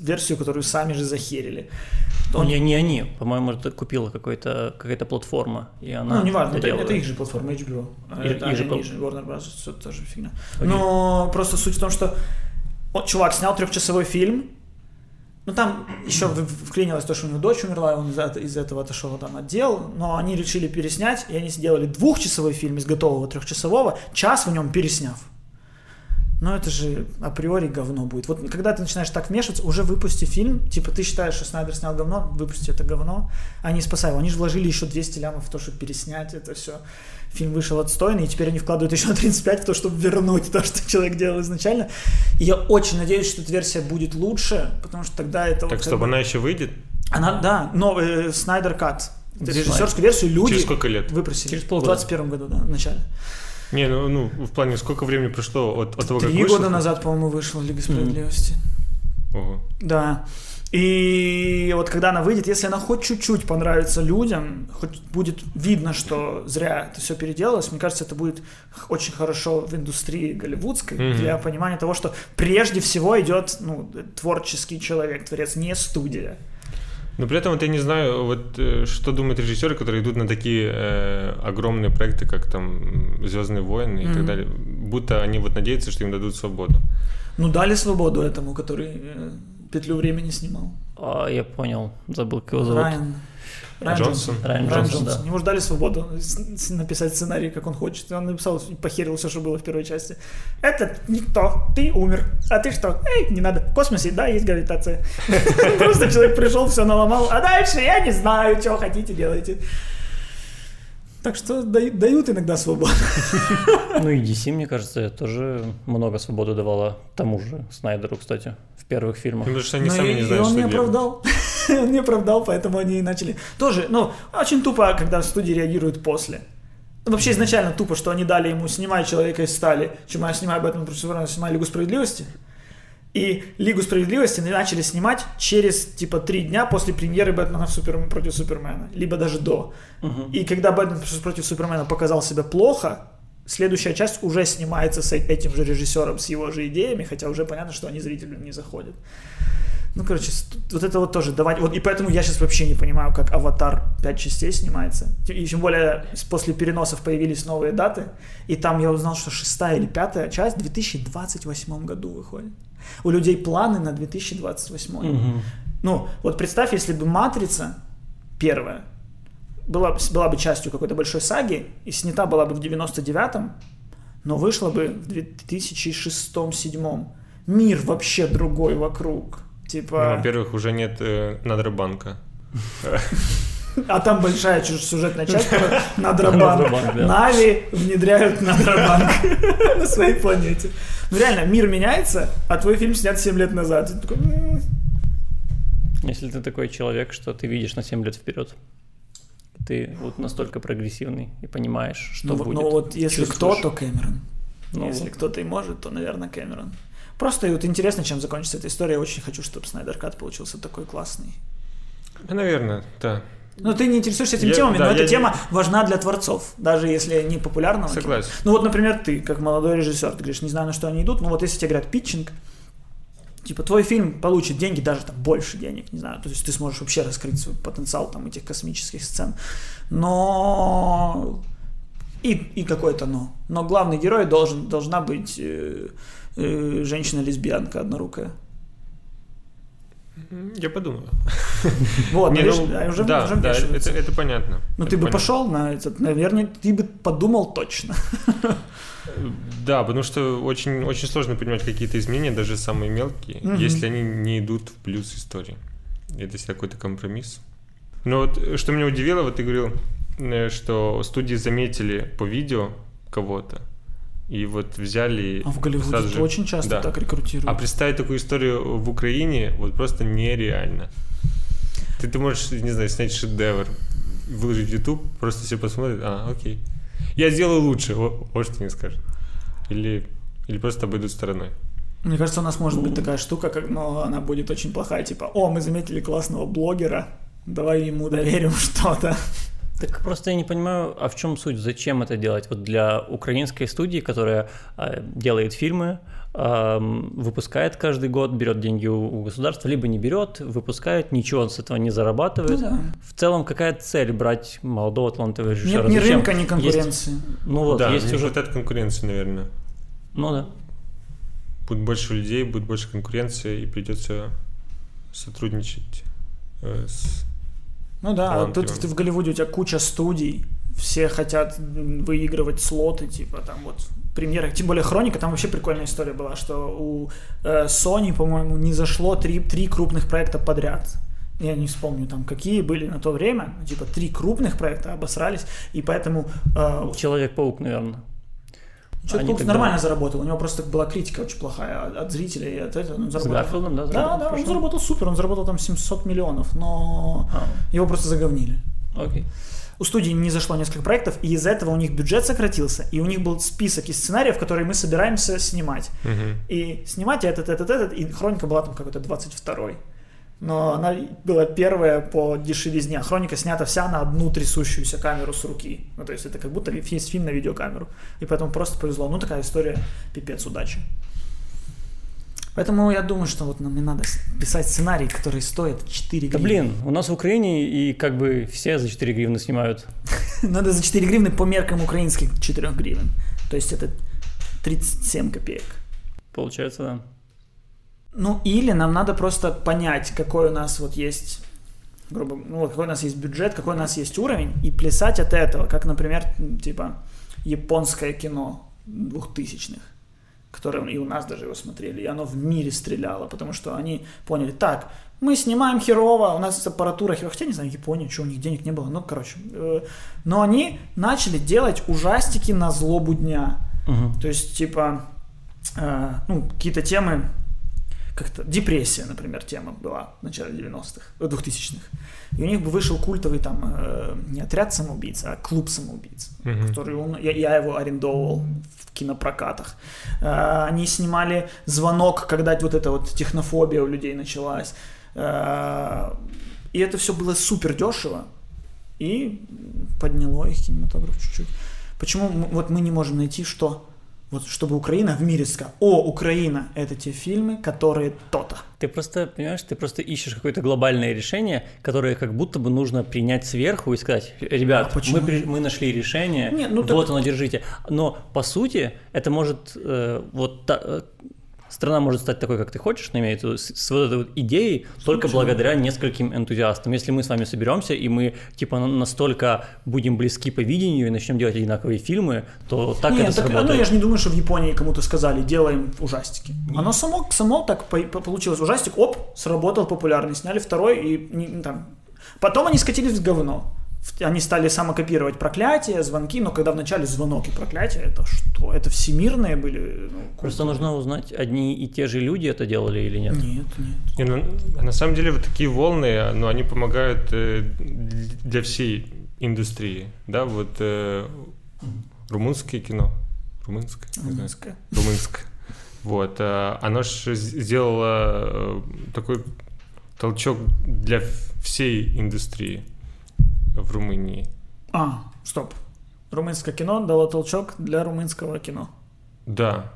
версию, которую сами же захерили. Ну, Он- не, не они, по-моему, это купила какой-то, какая-то платформа, и она Ну, неважно, это, доделывает. это их же платформа HBO. Их- это их же они пол- же, Warner Bros. Это тоже фигня. Окей. Но просто суть в том, что вот чувак снял трехчасовой фильм, ну там еще вклинилось то, что у него дочь умерла, и он из, это- из этого отошел там отдел, но они решили переснять, и они сделали двухчасовой фильм из готового трехчасового, час в нем пересняв. Но это же априори говно будет. Вот когда ты начинаешь так вмешиваться, уже выпусти фильм, типа ты считаешь, что Снайдер снял говно, выпусти это говно, а не его. Они же вложили еще 200 лямов в то, чтобы переснять это все. Фильм вышел отстойный, и теперь они вкладывают еще 35 в то, чтобы вернуть то, что человек делал изначально. И я очень надеюсь, что эта версия будет лучше, потому что тогда это... вот Так, как стоп, бы- она еще выйдет? Она, да, но э, Снайдер Кат. Режиссерскую версию люди Через сколько лет? выпросили. Через В полгода. 21 году, да, в начале. Не, ну, ну, в плане, сколько времени прошло от, от того, как Три вышел? года назад, по-моему, вышла Лига Справедливости. Ого. Да. И вот когда она выйдет, если она хоть чуть-чуть понравится людям, хоть будет видно, что зря это все переделалось, мне кажется, это будет очень хорошо в индустрии голливудской Мгм. для понимания того, что прежде всего идет ну, творческий человек, творец, не студия. Но при этом вот я не знаю, вот э, что думают режиссеры, которые идут на такие э, огромные проекты, как там Звездные войны и так Мгм. далее. Будто они вот надеются, что им дадут свободу. Ну, дали свободу этому, который э, «Петлю времени» снимал. А, я понял, забыл, как его зовут. Райан. Райан Джонсон. Райан Райан Джонсон, Джонсон. да. Ему же дали свободу написать сценарий, как он хочет. И он написал и похерил все, что было в первой части. Это никто. Ты умер. А ты что? Эй, не надо. В космосе, да, есть гравитация. Просто человек пришел, все наломал. А дальше я не знаю, что хотите, делайте. Так что даю- дают иногда свободу. Ну и DC, мне кажется, тоже много свободы давала тому же Снайдеру, кстати, в первых фильмах. Потому что они Ну сами и- не и знают, он что не оправдал. он не оправдал, поэтому они и начали. Тоже, ну, очень тупо, когда студии реагируют после. Ну, Вообще изначально тупо, что они дали ему «Снимай Человека из стали», чем я снимаю Бэтмен против Супермена, снимаю Лигу Справедливости. И Лигу Справедливости начали снимать через, типа, три дня после премьеры Бэтмена в Супер... против Супермена. Либо даже до. Мгм. И когда Бэтмен против Супермена показал себя плохо, следующая часть уже снимается с этим же режиссером, с его же идеями, хотя уже понятно, что они зрителю не заходят. Ну, короче, вот это вот тоже давать. Вот, и поэтому я сейчас вообще не понимаю, как Аватар 5 частей снимается. И тем более после переносов появились новые даты. И там я узнал, что шестая или пятая часть в 2028 году выходит. У людей планы на 2028. Мгм. Ну, вот представь, если бы «Матрица» первая была, была бы частью какой-то большой саги и снята была бы в 99-м, но вышла бы в 2006-2007. Мир вообще другой вокруг. Ну, Типа... во-первых, уже нет э, Надрабанка. А там большая сюжетная часть про Надрабанк. Нави внедряют Надрабанк на своей планете. Ну реально, мир меняется, а твой фильм снят 7 лет назад. Если ты такой человек, что ты видишь на 7 лет вперед, ты вот настолько прогрессивный и понимаешь, что ну, будет. Ну вот если кто, то Кэмерон. Ну, если вот. кто-то и может, то, наверное, Кэмерон. Просто и вот интересно, чем закончится эта история. Я очень хочу, чтобы Снайдер Кат получился такой классный. Наверное, да. Ну, ты не интересуешься этими я, темами, да, но эта тема не... важна для творцов, даже если не популярного Согласен. Ну, вот, например, ты, как молодой режиссер, ты говоришь, не знаю, на что они идут, но вот если тебе говорят питчинг, типа, твой фильм получит деньги, даже там больше денег, не знаю, то есть ты сможешь вообще раскрыть свой потенциал там этих космических сцен, но... И, и какое-то но. Но главный герой должен, должна быть э, э, женщина-лесбиянка однорукая. Я подумаю. Вот, Не, ну, ну, уже, да, уже да, это, это понятно. Ну, ты бы понятно. пошел на этот, наверное, ты бы подумал точно. Да, потому что очень, очень сложно принимать какие-то изменения, даже самые мелкие, угу. если они не идут в плюс истории. Это если какой-то компромисс. Но вот что меня удивило, вот ты говорил, э, что студии заметили по видео кого-то, и вот взяли... А в Голливуде же... очень часто да. так рекрутируют. А представить такую историю в Украине вот просто нереально. Ты, ты можешь, не знаю, снять шедевр, выложить в YouTube, просто все посмотрят, а, окей. Я сделаю лучше, вот, вот что не скажут. Или, или просто обойдут стороной. Мне кажется, у нас может быть такая штука, как, но она будет очень плохая, типа, о, мы заметили классного блогера, давай ему доверим что-то. Так просто я не понимаю, а в чем суть, зачем это делать? Вот для украинской студии, которая э, делает фильмы, э, выпускает каждый год, берет деньги у, у государства, либо не берет, выпускает, ничего с этого не зарабатывает. Ну, да. В целом, какая цель брать молодого талантливого режиссера? Нет ни зачем? рынка, ни конкуренции. Есть, ну вот, да, есть уже... хватает конкуренции, наверное. Ну да. Будет больше людей, будет больше конкуренции, и придется сотрудничать э, с ну да, тут в, в Голливуде у тебя куча студий, все хотят выигрывать слоты, типа там вот премьера, тем более Хроника, там вообще прикольная история была, что у э, Sony, по-моему, не зашло три, три крупных проекта подряд. Я не вспомню там, какие были на то время, типа три крупных проекта обосрались, и поэтому... Э, Человек-паук, наверное. Человек-паук тогда... нормально заработал, у него просто была критика очень плохая от, зрителей. От этого, он заработал... С Гарфилдом, да? Да, да, он заработал супер, он заработал там 700 миллионов, но а. его просто заговнили. Окей. У студии не зашло несколько проектов, и из-за этого у них бюджет сократился, и у них был список из сценариев, которые мы собираемся снимать. Угу. И снимать этот, этот, этот, и хроника была там какой-то 22-й но она была первая по дешевизне. Хроника снята вся на одну трясущуюся камеру с руки. Ну, то есть это как будто есть фильм на видеокамеру. И поэтому просто повезло. Ну, такая история, пипец, удачи. Поэтому я думаю, что вот нам не надо писать сценарий, который стоит 4 гривны. Да блин, у нас в Украине и как бы все за 4 гривны снимают. Надо за 4 гривны по меркам украинских 4 гривен. То есть это 37 копеек. Получается, да. Ну, или нам надо просто понять, какой у нас вот есть грубо, ну, какой у нас есть бюджет, какой у нас есть уровень, и плясать от этого, как, например, типа, японское кино двухтысячных, которое и у нас даже его смотрели, и оно в мире стреляло, потому что они поняли, так, мы снимаем херово, у нас аппаратура херово, хотя не знаю, Япония, что у них денег не было, ну, короче. Э, но они начали делать ужастики на злобу дня. Угу. То есть, типа, э, ну, какие-то темы как-то депрессия, например, тема была в начале 90-х, 2000-х. И у них бы вышел культовый там э, не отряд самоубийц, а клуб самоубийц, mm-hmm. который он, я, я его арендовал в кинопрокатах. Э, они снимали звонок, когда вот эта вот технофобия у людей началась. Э, и это все было супер дешево и подняло их кинематограф чуть-чуть. Почему вот мы не можем найти, что вот чтобы Украина в мире сказала, о, Украина, это те фильмы, которые то-то. Ты просто, понимаешь, ты просто ищешь какое-то глобальное решение, которое как будто бы нужно принять сверху и сказать, ребят, а мы, мы нашли решение, Нет, ну, вот так... оно, держите. Но по сути это может э, вот та, э, страна может стать такой, как ты хочешь, но имеет с, с вот этой вот идеей только Почему? благодаря нескольким энтузиастам. Если мы с вами соберемся и мы типа настолько будем близки по видению и начнем делать одинаковые фильмы, то так Нет, это так, сработает. Ну, я же не думаю, что в Японии кому-то сказали, делаем ужастики. Нет. Оно само, само так по, по, получилось. Ужастик, оп, сработал популярный. Сняли второй и не, там, Потом они скатились в говно. Они стали самокопировать проклятия, звонки, но когда вначале звонок и проклятие, это что? Это всемирные были? Ну, Просто нужно узнать, одни и те же люди это делали или нет? Нет, нет. Не, ну, на самом деле вот такие волны, но они помогают э, для всей индустрии, да, вот э, румынское кино, румынское, румынское, румынское, вот, э, оно же сделало э, такой толчок для всей индустрии в Румынии. А, стоп. Румынское кино дало толчок для румынского кино. Да.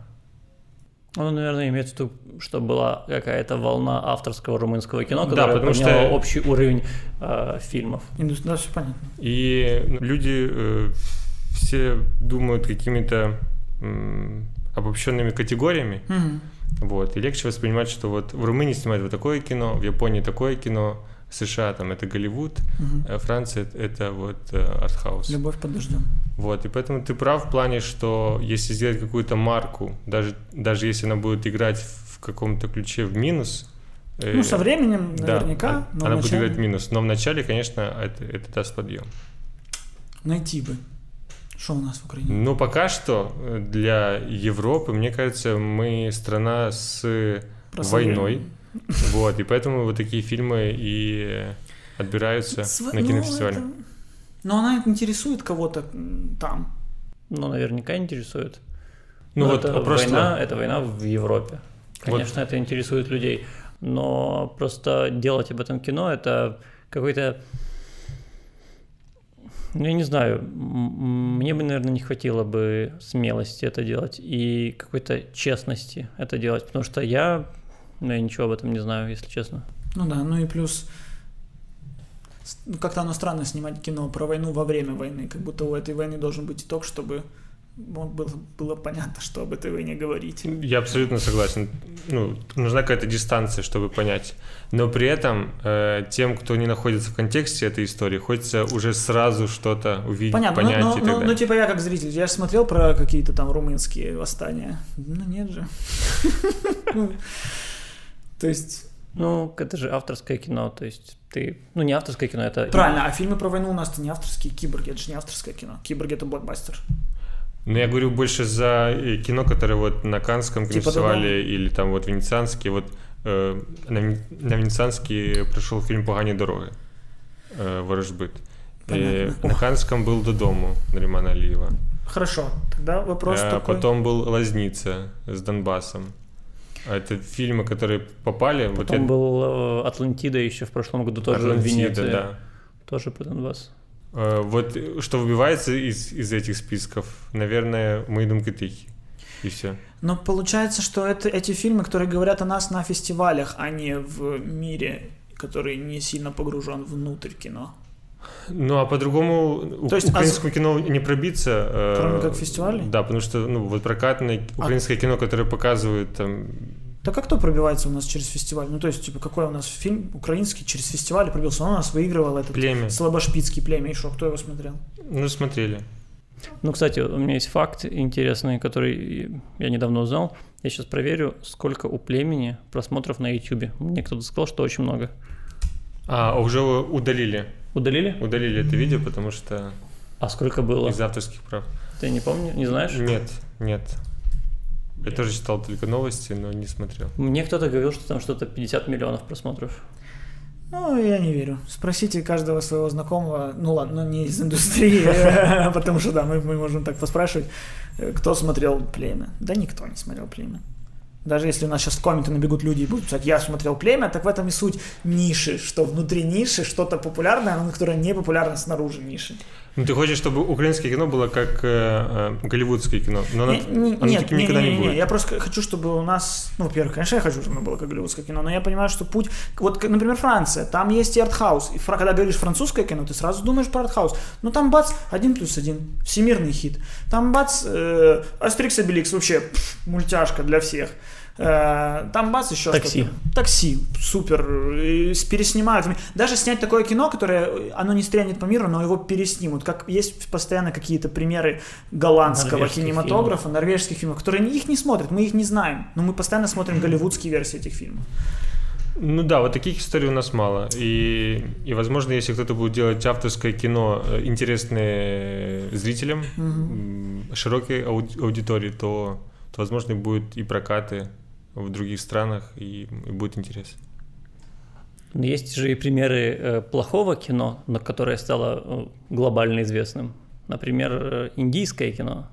Ну, наверное, имеется в виду, что была какая-то волна авторского румынского кино, которая да, подняла что... общий уровень э, фильмов. Индустрия, да, все понятно. И люди э, все думают какими-то э, обобщенными категориями. Угу. Вот. И легче воспринимать, что вот в Румынии снимают вот такое кино, в Японии такое кино, США там это Голливуд, угу. Франция это вот э, артхаус. Любовь под дождем. Вот, и поэтому ты прав в плане, что если сделать какую-то марку, даже, даже если она будет играть в каком-то ключе в минус, э, ну, со временем, наверняка. Да, но она будет играть в минус. Но вначале, конечно, это, это даст подъем. Найти бы. Что у нас в Украине? Ну, пока что для Европы, мне кажется, мы страна с войной. Вот, и поэтому вот такие фильмы и отбираются Св... на кинофестивале. Ну, это... Но она интересует кого-то там. Ну, наверняка интересует. Ну, вот это просто... война, это война в Европе. Конечно, вот. это интересует людей. Но просто делать об этом кино это какой-то ну, я не знаю, мне бы, наверное, не хватило бы смелости это делать и какой-то честности это делать, потому что я я ничего об этом не знаю, если честно. Ну да, ну и плюс как-то оно странно снимать кино про войну во время войны, как будто у этой войны должен быть итог, чтобы было, было понятно, что об этой войне говорить. Я абсолютно согласен. Ну, нужна какая-то дистанция, чтобы понять. Но при этом э, тем, кто не находится в контексте этой истории, хочется уже сразу что-то увидеть, Понятно, понять но, и так далее. Ну, типа я как зритель, я же смотрел про какие-то там румынские восстания. Ну, нет же. То есть... Ну, это же авторское кино, то есть ты... Ну, не авторское кино, это... Правильно, а фильмы про войну у нас-то не авторские, киборги, это же не авторское кино. Киборги — это блокбастер. Ну, я говорю больше за э, кино, которое вот на Канском типа фестивале типа или там вот венецианский. Вот э, на, на венецианский пришел фильм «Погані дороги» э, «Ворожбит». И на Канском был «Додому» Наримана Алиева. Хорошо, тогда вопрос э, такой... Потом был «Лазница» с Донбассом. А это фильмы, которые попали. Потом вот я... был э, Атлантида еще в прошлом году тоже Атлантида, в Венеции. Да. Тоже про Донбасс. Э, вот что выбивается из, из этих списков, наверное, «Мои думки тихие». И все. Но получается, что это эти фильмы, которые говорят о нас на фестивалях, а не в мире, который не сильно погружен внутрь кино. Ну, а по-другому То есть, украинскому а... кино не пробиться. Э, Кроме как фестивалей? Да, потому что, ну, вот прокатное а украинское а... кино, которое показывают там... Так а кто пробивается у нас через фестиваль? Ну, то есть, типа, какой у нас фильм украинский через фестиваль пробился? Он у нас выигрывал этот племя. Слабошпицкий племя. И что, кто его смотрел? Ну, смотрели. Ну, кстати, у меня есть факт интересный, который я недавно узнал. Я сейчас проверю, сколько у племени просмотров на YouTube. Мне кто-то сказал, что очень много. А, уже удалили. Удалили? Удалили это видео, потому что... А сколько было? Из авторских прав. Ты не помнишь, не знаешь? Нет, нет. Я тоже читал только новости, но не смотрел. Мне кто-то говорил, что там что-то 50 миллионов просмотров. Ну, я не верю. Спросите каждого своего знакомого, ну ладно, ну не из индустрии, потому что да, мы, мы можем так поспрашивать, кто смотрел «Племя». Да никто не смотрел «Племя». Даже если у нас сейчас в комменты набегут люди и будут писать, я смотрел племя, так в этом и суть ниши, что внутри ниши что-то популярное, но которое не популярно снаружи ниши. Ну, ты хочешь, чтобы украинское кино было как э, э, голливудское кино, но не, оно, не, оно нет, таким не, никогда не, не, не будет. Я просто хочу, чтобы у нас, ну, во-первых, конечно, я хочу, чтобы оно было как голливудское кино, но я понимаю, что путь, вот, например, Франция, там есть и артхаус, и когда говоришь французское кино, ты сразу думаешь про артхаус, ну, там бац, один плюс один, всемирный хит, там бац, э, Астерикс и вообще пф, мультяшка для всех, там бац еще Такси. Такси, супер. Переснимают. Даже снять такое кино, которое, оно не стрянет по миру, но его переснимут. Как есть постоянно какие-то примеры голландского норвежских кинематографа, фильмов. норвежских фильмов, которые их не смотрят, мы их не знаем. Но мы постоянно смотрим голливудские версии этих фильмов. Ну да, вот таких историй у нас мало. И, и возможно, если кто-то будет делать авторское кино, э, интересное зрителям, угу. широкой ауди- аудитории, то, то, возможно, будет и прокаты в других странах, и, и будет интерес. Но есть же и примеры э, плохого кино, но которое стало э, глобально известным. Например, э, индийское кино.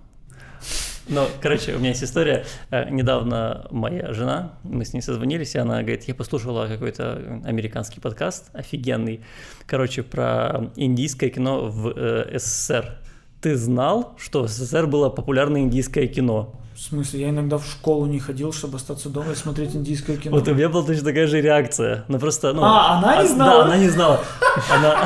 Ну, короче, у меня есть история. Недавно моя жена, мы с ней созвонились, и она говорит, я послушала какой-то американский подкаст, офигенный, короче, про индийское кино в СССР. Ты знал, что в СССР было популярное индийское кино? В смысле, я иногда в школу не ходил, чтобы остаться дома и смотреть индийское кино. Вот у меня была точно такая же реакция. Ну просто, ну... А, она не знала? Да, она не знала. Она...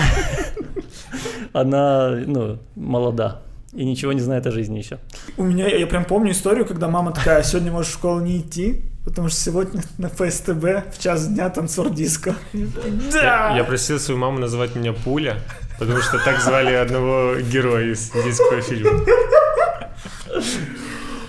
Она, ну, молода и ничего не знает о жизни еще. У меня, я прям помню историю, когда мама такая, сегодня можешь в школу не идти, потому что сегодня на ФСТБ в час дня танцор диско. Да! Я, я просил свою маму называть меня Пуля, потому что так звали одного героя из индийского фильма.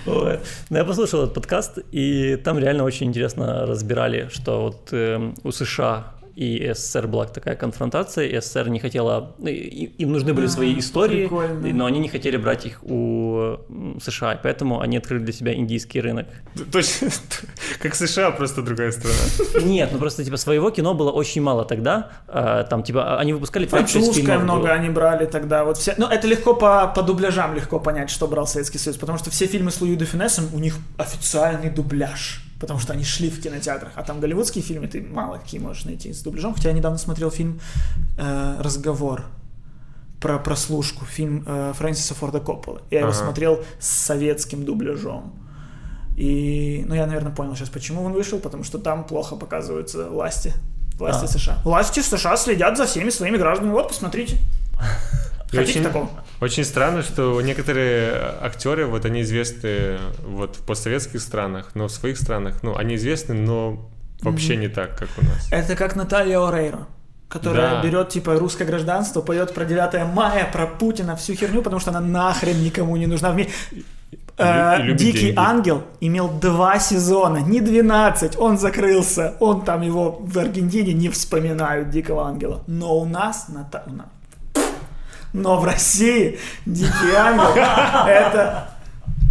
Ну, я послушал этот подкаст, и там реально очень интересно разбирали, что вот э, у США и СССР была такая конфронтация, и СССР не хотела, ну, им нужны были свои истории, прикольно. но они не хотели брать их у США, и поэтому они открыли для себя индийский рынок. Точно, как США, просто другая страна. Нет, ну просто типа своего кино было очень мало тогда, а, там типа они выпускали 5-6 Французское много они брали тогда, вот все, ну это легко по, по дубляжам легко понять, что брал Советский Союз, потому что все фильмы с Луи де Финесом, у них официальный дубляж потому что они шли в кинотеатрах. А там голливудские фильмы ты мало какие можешь найти с дубляжом. Хотя я недавно смотрел фильм э, «Разговор» про прослушку, фильм э, Фрэнсиса Форда Коппола. Я ага. его смотрел с советским дубляжом. И, ну, я, наверное, понял сейчас, почему он вышел, потому что там плохо показываются власти, власти а. США. Власти США следят за всеми своими гражданами. Вот, посмотрите. Хотите очень, такого? Очень странно, что некоторые актеры, вот они известны вот в постсоветских странах, но в своих странах, ну, они известны, но вообще mm-hmm. не так, как у нас. Это как Наталья Орейро которая да. берет типа русское гражданство, поет про 9 мая, про Путина, всю херню, потому что она нахрен никому не нужна. В Э, Дикий деньги. ангел имел два сезона, не 12, он закрылся. Он там его в Аргентине не вспоминают Дикого ангела. Но у нас, на, у нас но в России Дикий Ангел это...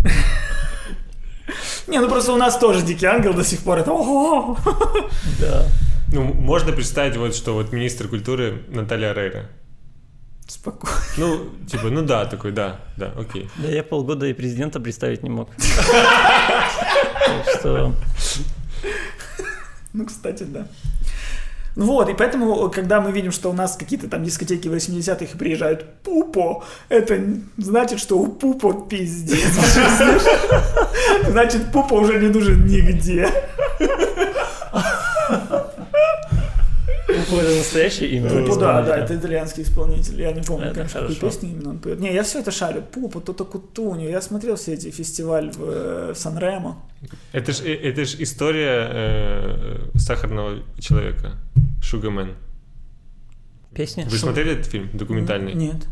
Не, ну просто у нас тоже Дикий Ангел до сих пор это... Да. Ну, можно представить вот, что вот министр культуры Наталья Рейра. Спокойно. Ну, типа, ну да, такой, да, да, окей. Да я полгода и президента представить не мог. что... Ну, кстати, да. Вот, и поэтому, когда мы видим, что у нас какие-то там дискотеки 80-х приезжают Пупо, это значит, что у Пупо пиздец. Значит, Пупо уже не нужен нигде. Это настоящее имя? Пупо, да, да, это итальянский исполнитель. Я не помню, конечно, какую песню именно он поет. Не, я все это шарю. Пупо, Тото Кутуньо. Я смотрел все эти фестивали в, э, в Сан-Ремо. Это же это ж история э, сахарного человека. Шугамен. Песня? Вы Шуг... смотрели этот фильм документальный? Нет.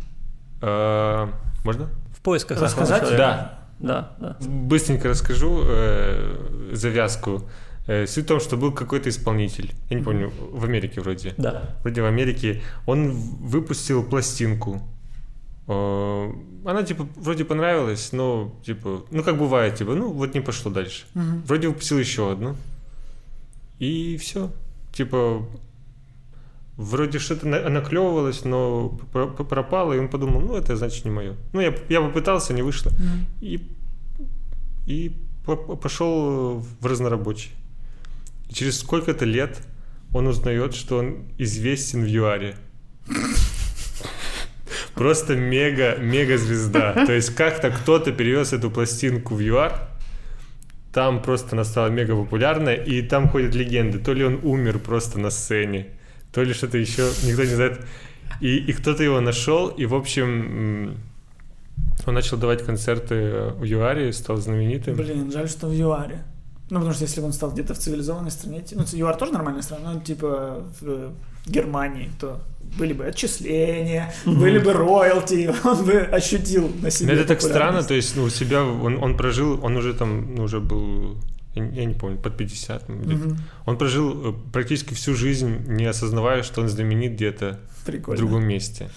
А, можно? В поисках Рассказать? Да. Да, да. Быстренько расскажу э, завязку. Э, суть в том, что был какой-то исполнитель, я не помню, в Америке вроде. Да. Вроде в Америке. Он выпустил пластинку. Э, она, типа, вроде понравилась, но, типа, ну, как бывает, типа, ну, вот не пошло дальше. Угу. Вроде выпустил еще одну. И все. Типа, вроде что-то наклевывалось, но пропало, и он подумал, ну, это значит не мое. Ну, я, я попытался, не вышло. Mm. И, и пошел в разнорабочий. Через сколько-то лет он узнает, что он известен в ЮАРе. Просто мега, мега звезда. То есть как-то кто-то перевез эту пластинку в ЮАР, там просто она стала мега популярной, и там ходят легенды. То ли он умер просто на сцене, то ли что-то еще, никто не знает. И, и кто-то его нашел, и, в общем, он начал давать концерты в ЮАРе, стал знаменитым. Блин, жаль, что в ЮАРе. Ну, потому что если бы он стал где-то в цивилизованной стране, ну, ЮАР тоже нормальная страна, но типа в Германии, то были бы отчисления, mm-hmm. были бы роялти, он бы ощутил на себе. Но это так странно, то есть, ну, у себя он, он прожил, он уже там, ну, уже был я, не помню, под 50. Угу. Он прожил э, практически всю жизнь, не осознавая, что он знаменит где-то в другом месте.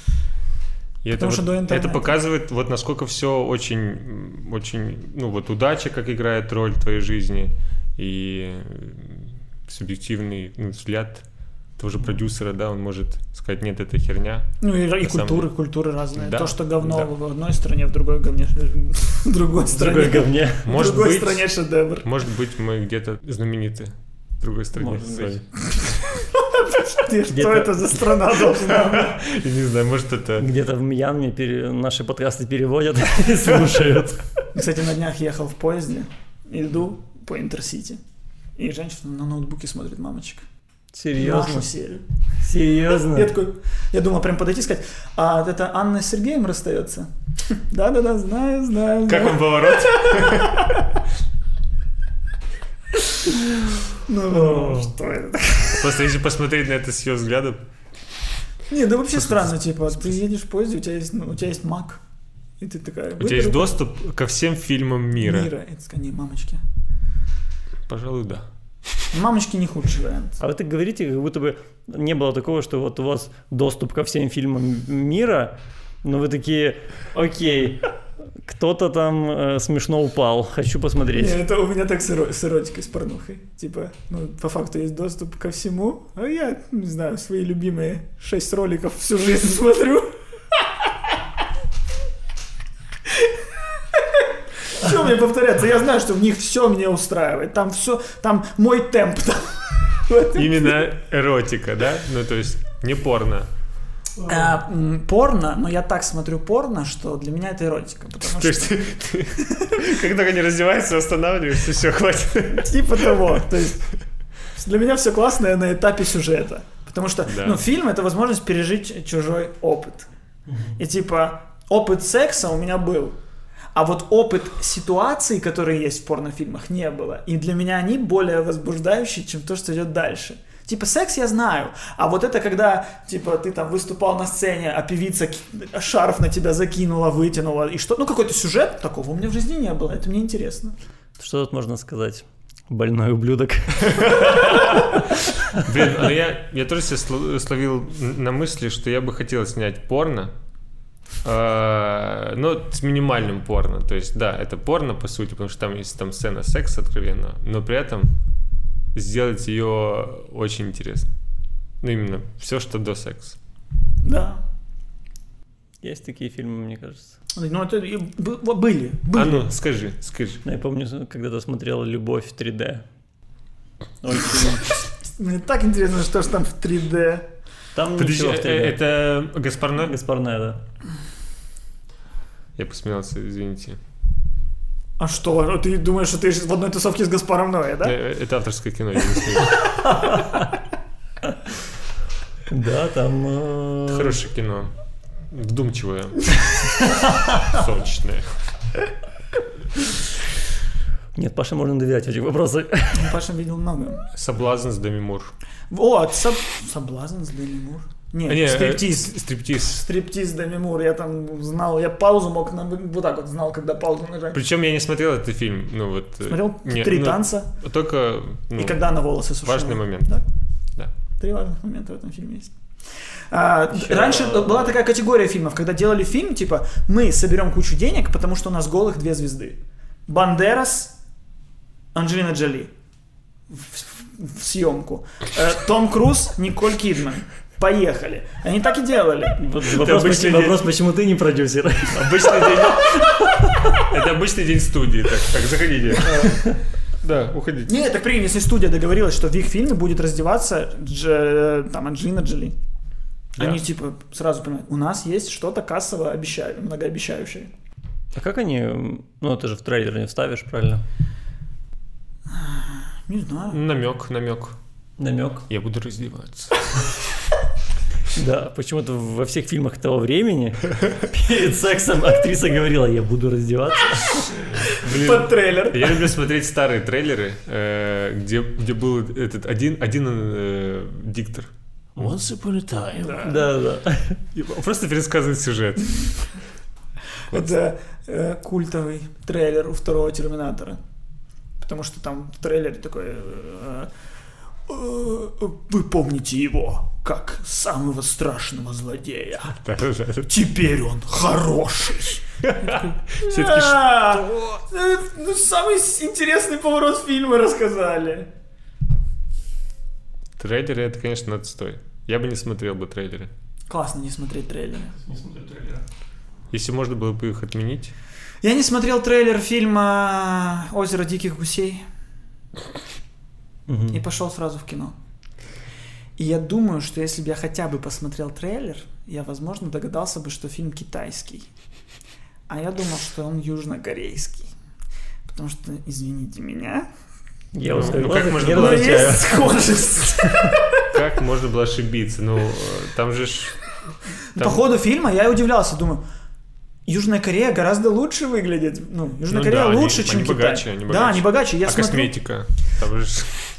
И это, что вот, это показывает, вот насколько все очень, очень, ну вот удача, как играет роль в твоей жизни, и субъективный ну, взгляд того же продюсера, да, он может сказать, нет, это херня. Ну и, и культуры, культуры разные. Да, То, что говно да. в одной стране, в другой говне, в другой стране. В другой говне. Может в другой быть, стране шедевр. Может быть, мы где-то знамениты в другой стране. Может быть. Что это за страна должна быть? Я не знаю, может это... Где-то в Мьянме наши подкасты переводят и слушают. Кстати, на днях ехал в поезде, иду по Интерсити, и женщина на ноутбуке смотрит мамочек. Серьезно? Нашу серию. Серьезно? Я такой, я думал прям подойти и сказать, а это Анна с Сергеем расстается? Да-да-да, знаю, знаю. Как он поворот? Ну, что это? Просто если посмотреть на это с ее взгляда. Не, да вообще странно, типа, ты едешь в поезде, у тебя есть, ну, у тебя есть Mac, и ты такая... У тебя есть доступ ко всем фильмам мира. Мира, это скани, мамочки. Пожалуй, да. Мамочки не худший вариант. А вы так говорите, как будто бы не было такого, что вот у вас доступ ко всем фильмам мира, но вы такие, окей, кто-то там э, смешно упал, хочу посмотреть. Не, это у меня так с, эро- с эротикой, с порнухой. Типа, ну, по факту есть доступ ко всему, а я, не знаю, свои любимые шесть роликов всю жизнь смотрю. Что мне повторяться? Я знаю, что в них все меня устраивает. Там все, там мой темп. Там. Именно эротика, да? Ну, то есть не порно. А, порно, но я так смотрю порно, что для меня это эротика. Потому То есть ты, как только они раздеваются, останавливаешься, все, хватит. Типа того. То есть для меня все классное на этапе сюжета. Потому что да. ну, фильм это возможность пережить чужой опыт. И типа опыт секса у меня был. А вот опыт ситуаций, которые есть в порнофильмах, не было. И для меня они более возбуждающие, чем то, что идет дальше. Типа секс я знаю, а вот это когда, типа, ты там выступал на сцене, а певица шарф на тебя закинула, вытянула, и что, ну какой-то сюжет, такого у меня в жизни не было, это мне интересно. Что тут можно сказать? Больной ублюдок. Блин, а я, я тоже себя словил на мысли, что я бы хотел снять порно, а, но с минимальным порно. То есть, да, это порно, по сути, потому что там есть там сцена секса откровенно, но при этом сделать ее очень интересно. Ну, именно все, что до секса. Да. Есть такие фильмы, мне кажется. Ну, это были, были. А ну, скажи, скажи. Ну, я помню, когда-то смотрел «Любовь в 3D». Мне так интересно, что же там в 3D. Там Подожди, ничего в 3D. Э, это Гаспарне? Гаспарне, да. Я посмеялся, извините. А что? А ты думаешь, что ты в одной тусовке с Гаспаром Ноэ, да? Э, это авторское кино, я не Да, там... Э, Хорошее кино. Вдумчивое. Сочное. Нет, Паше можно доверять в этих вопросах. Паша видел много. Соблазн с Деми Мур. Вот, соб... соблазн с Деми Мур. Нет, не, стриптиз. Стриптиз. Стриптиз Деми Мур. Я там знал, я паузу мог на, вот так вот знал, когда паузу нажать. Причем я не смотрел этот фильм. Ну вот. Э, смотрел не, три ну, танца. Только. Ну, и когда она волосы сушила. Важный момент. Да? Да. Три важных момента в этом фильме есть. А, раньше была такая категория фильмов, когда делали фильм, типа, мы соберем кучу денег, потому что у нас голых две звезды. Бандерас, Анджелина Джоли в, в, в съемку. Э, Том Круз, Николь Кидман. Поехали. Они так и делали. Вопрос, почему, вопрос, почему ты не продюсер? Обычный день. Это обычный день студии. Так, так заходите. Да, уходите. Нет, так прикинь, если студия договорилась, что в их фильме будет раздеваться Дж, там Анджелина Джоли. Да. Они типа сразу понимают, у нас есть что-то кассово обещаю, многообещающее. А как они, ну это же в трейлер не вставишь, правильно? Не знаю. Намек, намек. Намек. Я буду раздеваться. Да, почему-то во всех фильмах того времени перед сексом актриса говорила, я буду раздеваться. Блин, Под трейлер. Я люблю смотреть старые трейлеры, э, где, где был этот один, один э, диктор. Once upon a time. Да, да. да. Просто пересказывает сюжет. Это э, культовый трейлер у второго Терминатора. потому что там в трейлере такой... Э, э, вы помните его как самого страшного злодея. Теперь он хороший. Ну, самый интересный поворот фильма рассказали. Трейлеры это, конечно, отстой. Я бы не смотрел бы трейлеры. Классно не смотреть трейлеры. Не смотреть трейлеры. Если можно было бы их отменить. Я не смотрел трейлер фильма «Озеро диких гусей». И пошел сразу в кино. И я думаю, что если бы я хотя бы посмотрел трейлер, я, возможно, догадался бы, что фильм китайский. А я думал, что он южнокорейский. Потому что, извините меня, я ну, ну, как можно было... есть схожесть. Как можно было ошибиться? Ну, там же... Там... По ходу фильма я удивлялся, думаю, Южная Корея гораздо лучше выглядит. Ну, Южная ну, Корея да, лучше, они, чем они Китай. Богаче, они богаче. Да, они богаче. Я а смотрю... косметика? Там же...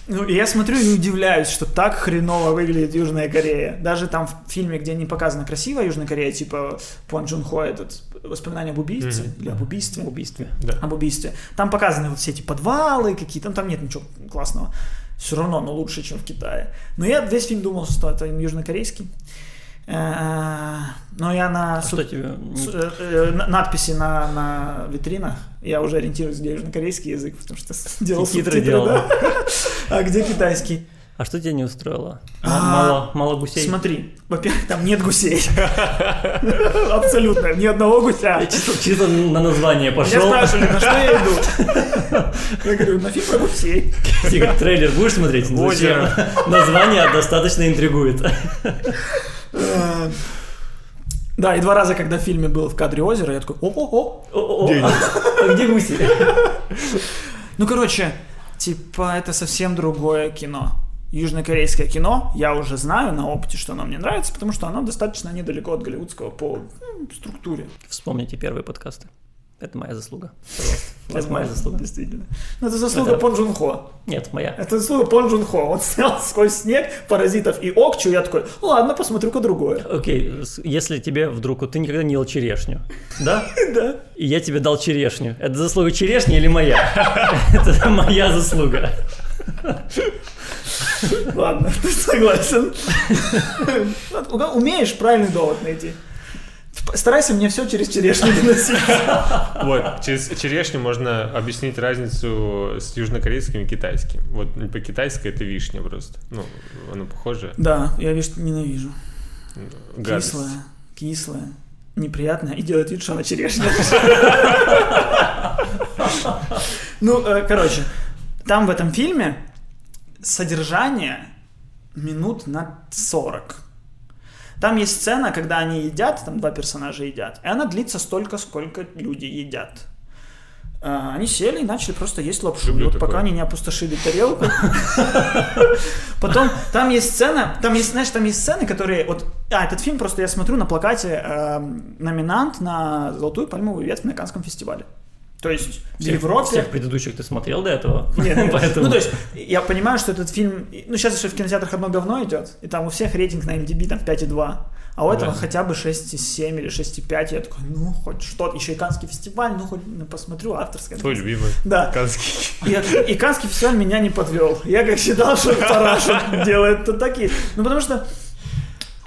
Ну, я смотрю и удивляюсь, что так хреново выглядит Южная Корея. Даже там в фильме, где не показана красивая Южная Корея, типа Пон Джун Хо, этот воспоминание об убийце, mm-hmm. или об убийстве. Об убийстве, да. Об убийстве. Там показаны вот все эти подвалы какие-то, ну, там нет ничего классного. Все равно, но лучше, чем в Китае. Но я весь фильм думал, что это южнокорейский. Э, но я на, а что тебе? Э, э, надписи на, на витринах, я уже ориентируюсь, где южнокорейский язык, потому что делал субтитры, делал. Да? А где китайский? А что тебя не устроило? А, мало, мало гусей? Смотри, во-первых, там нет гусей. Абсолютно, ни одного гуся. Я чисто, чисто на название пошел. Меня спрашивали, на что я иду. Я говорю, на фильм про гусей. Тихо, трейлер будешь смотреть? Зачем? Название достаточно интригует. Да, и два раза, когда в фильме был в кадре озера, я такой, о-о-о, где гуси? Ну, короче, типа, это совсем другое кино. Южнокорейское кино, я уже знаю на опыте, что оно мне нравится, потому что оно достаточно недалеко от голливудского по ну, структуре. Вспомните первые подкасты. Это моя заслуга. Пожалуйста. Это моя заслуга. Действительно. Но это заслуга это... Пон Джун Хо. Нет, моя. Это заслуга Пон Джун Хо. Он снял сквозь снег, паразитов и Окчу. Я такой, ладно, посмотрю-ка другое. Окей, если тебе вдруг, ты никогда не ел черешню, да? Да. И я тебе дал черешню. Это заслуга черешни или моя? Это моя заслуга. Ладно, ты согласен. Умеешь правильный довод найти. Старайся мне все через черешню доносить. Вот, через черешню можно объяснить разницу с южнокорейским и китайским. Вот по-китайски это вишня просто. Ну, оно похоже. Да, я вишню ненавижу. Гадость. Кислая, кислая, неприятная и делает вид, что она черешня. Ну, э, короче, там в этом фильме содержание минут на 40 там есть сцена, когда они едят, там два персонажа едят, и она длится столько, сколько люди едят. А, они сели и начали просто есть лапшу, Люблю вот такое. пока они не опустошили тарелку. Потом там есть сцена, там есть, знаешь, там есть сцены, которые вот, а этот фильм просто я смотрю на плакате э, номинант на золотую пальмовую ветвь на Канском фестивале. То есть всех, в Европе... Всех предыдущих ты смотрел до этого? Нет, Поэтому... ну то есть я понимаю, что этот фильм... Ну сейчас еще в кинотеатрах одно говно идет, и там у всех рейтинг на MDB там 5,2, а у этого да. хотя бы 6,7 или 6,5, я такой, ну хоть что-то, еще и Канский фестиваль, ну хоть ну, посмотрю, авторское. Твой любимый. Да. Канский. И, и Канский фестиваль меня не подвел. Я как считал, что Параша делает, то такие. Ну потому что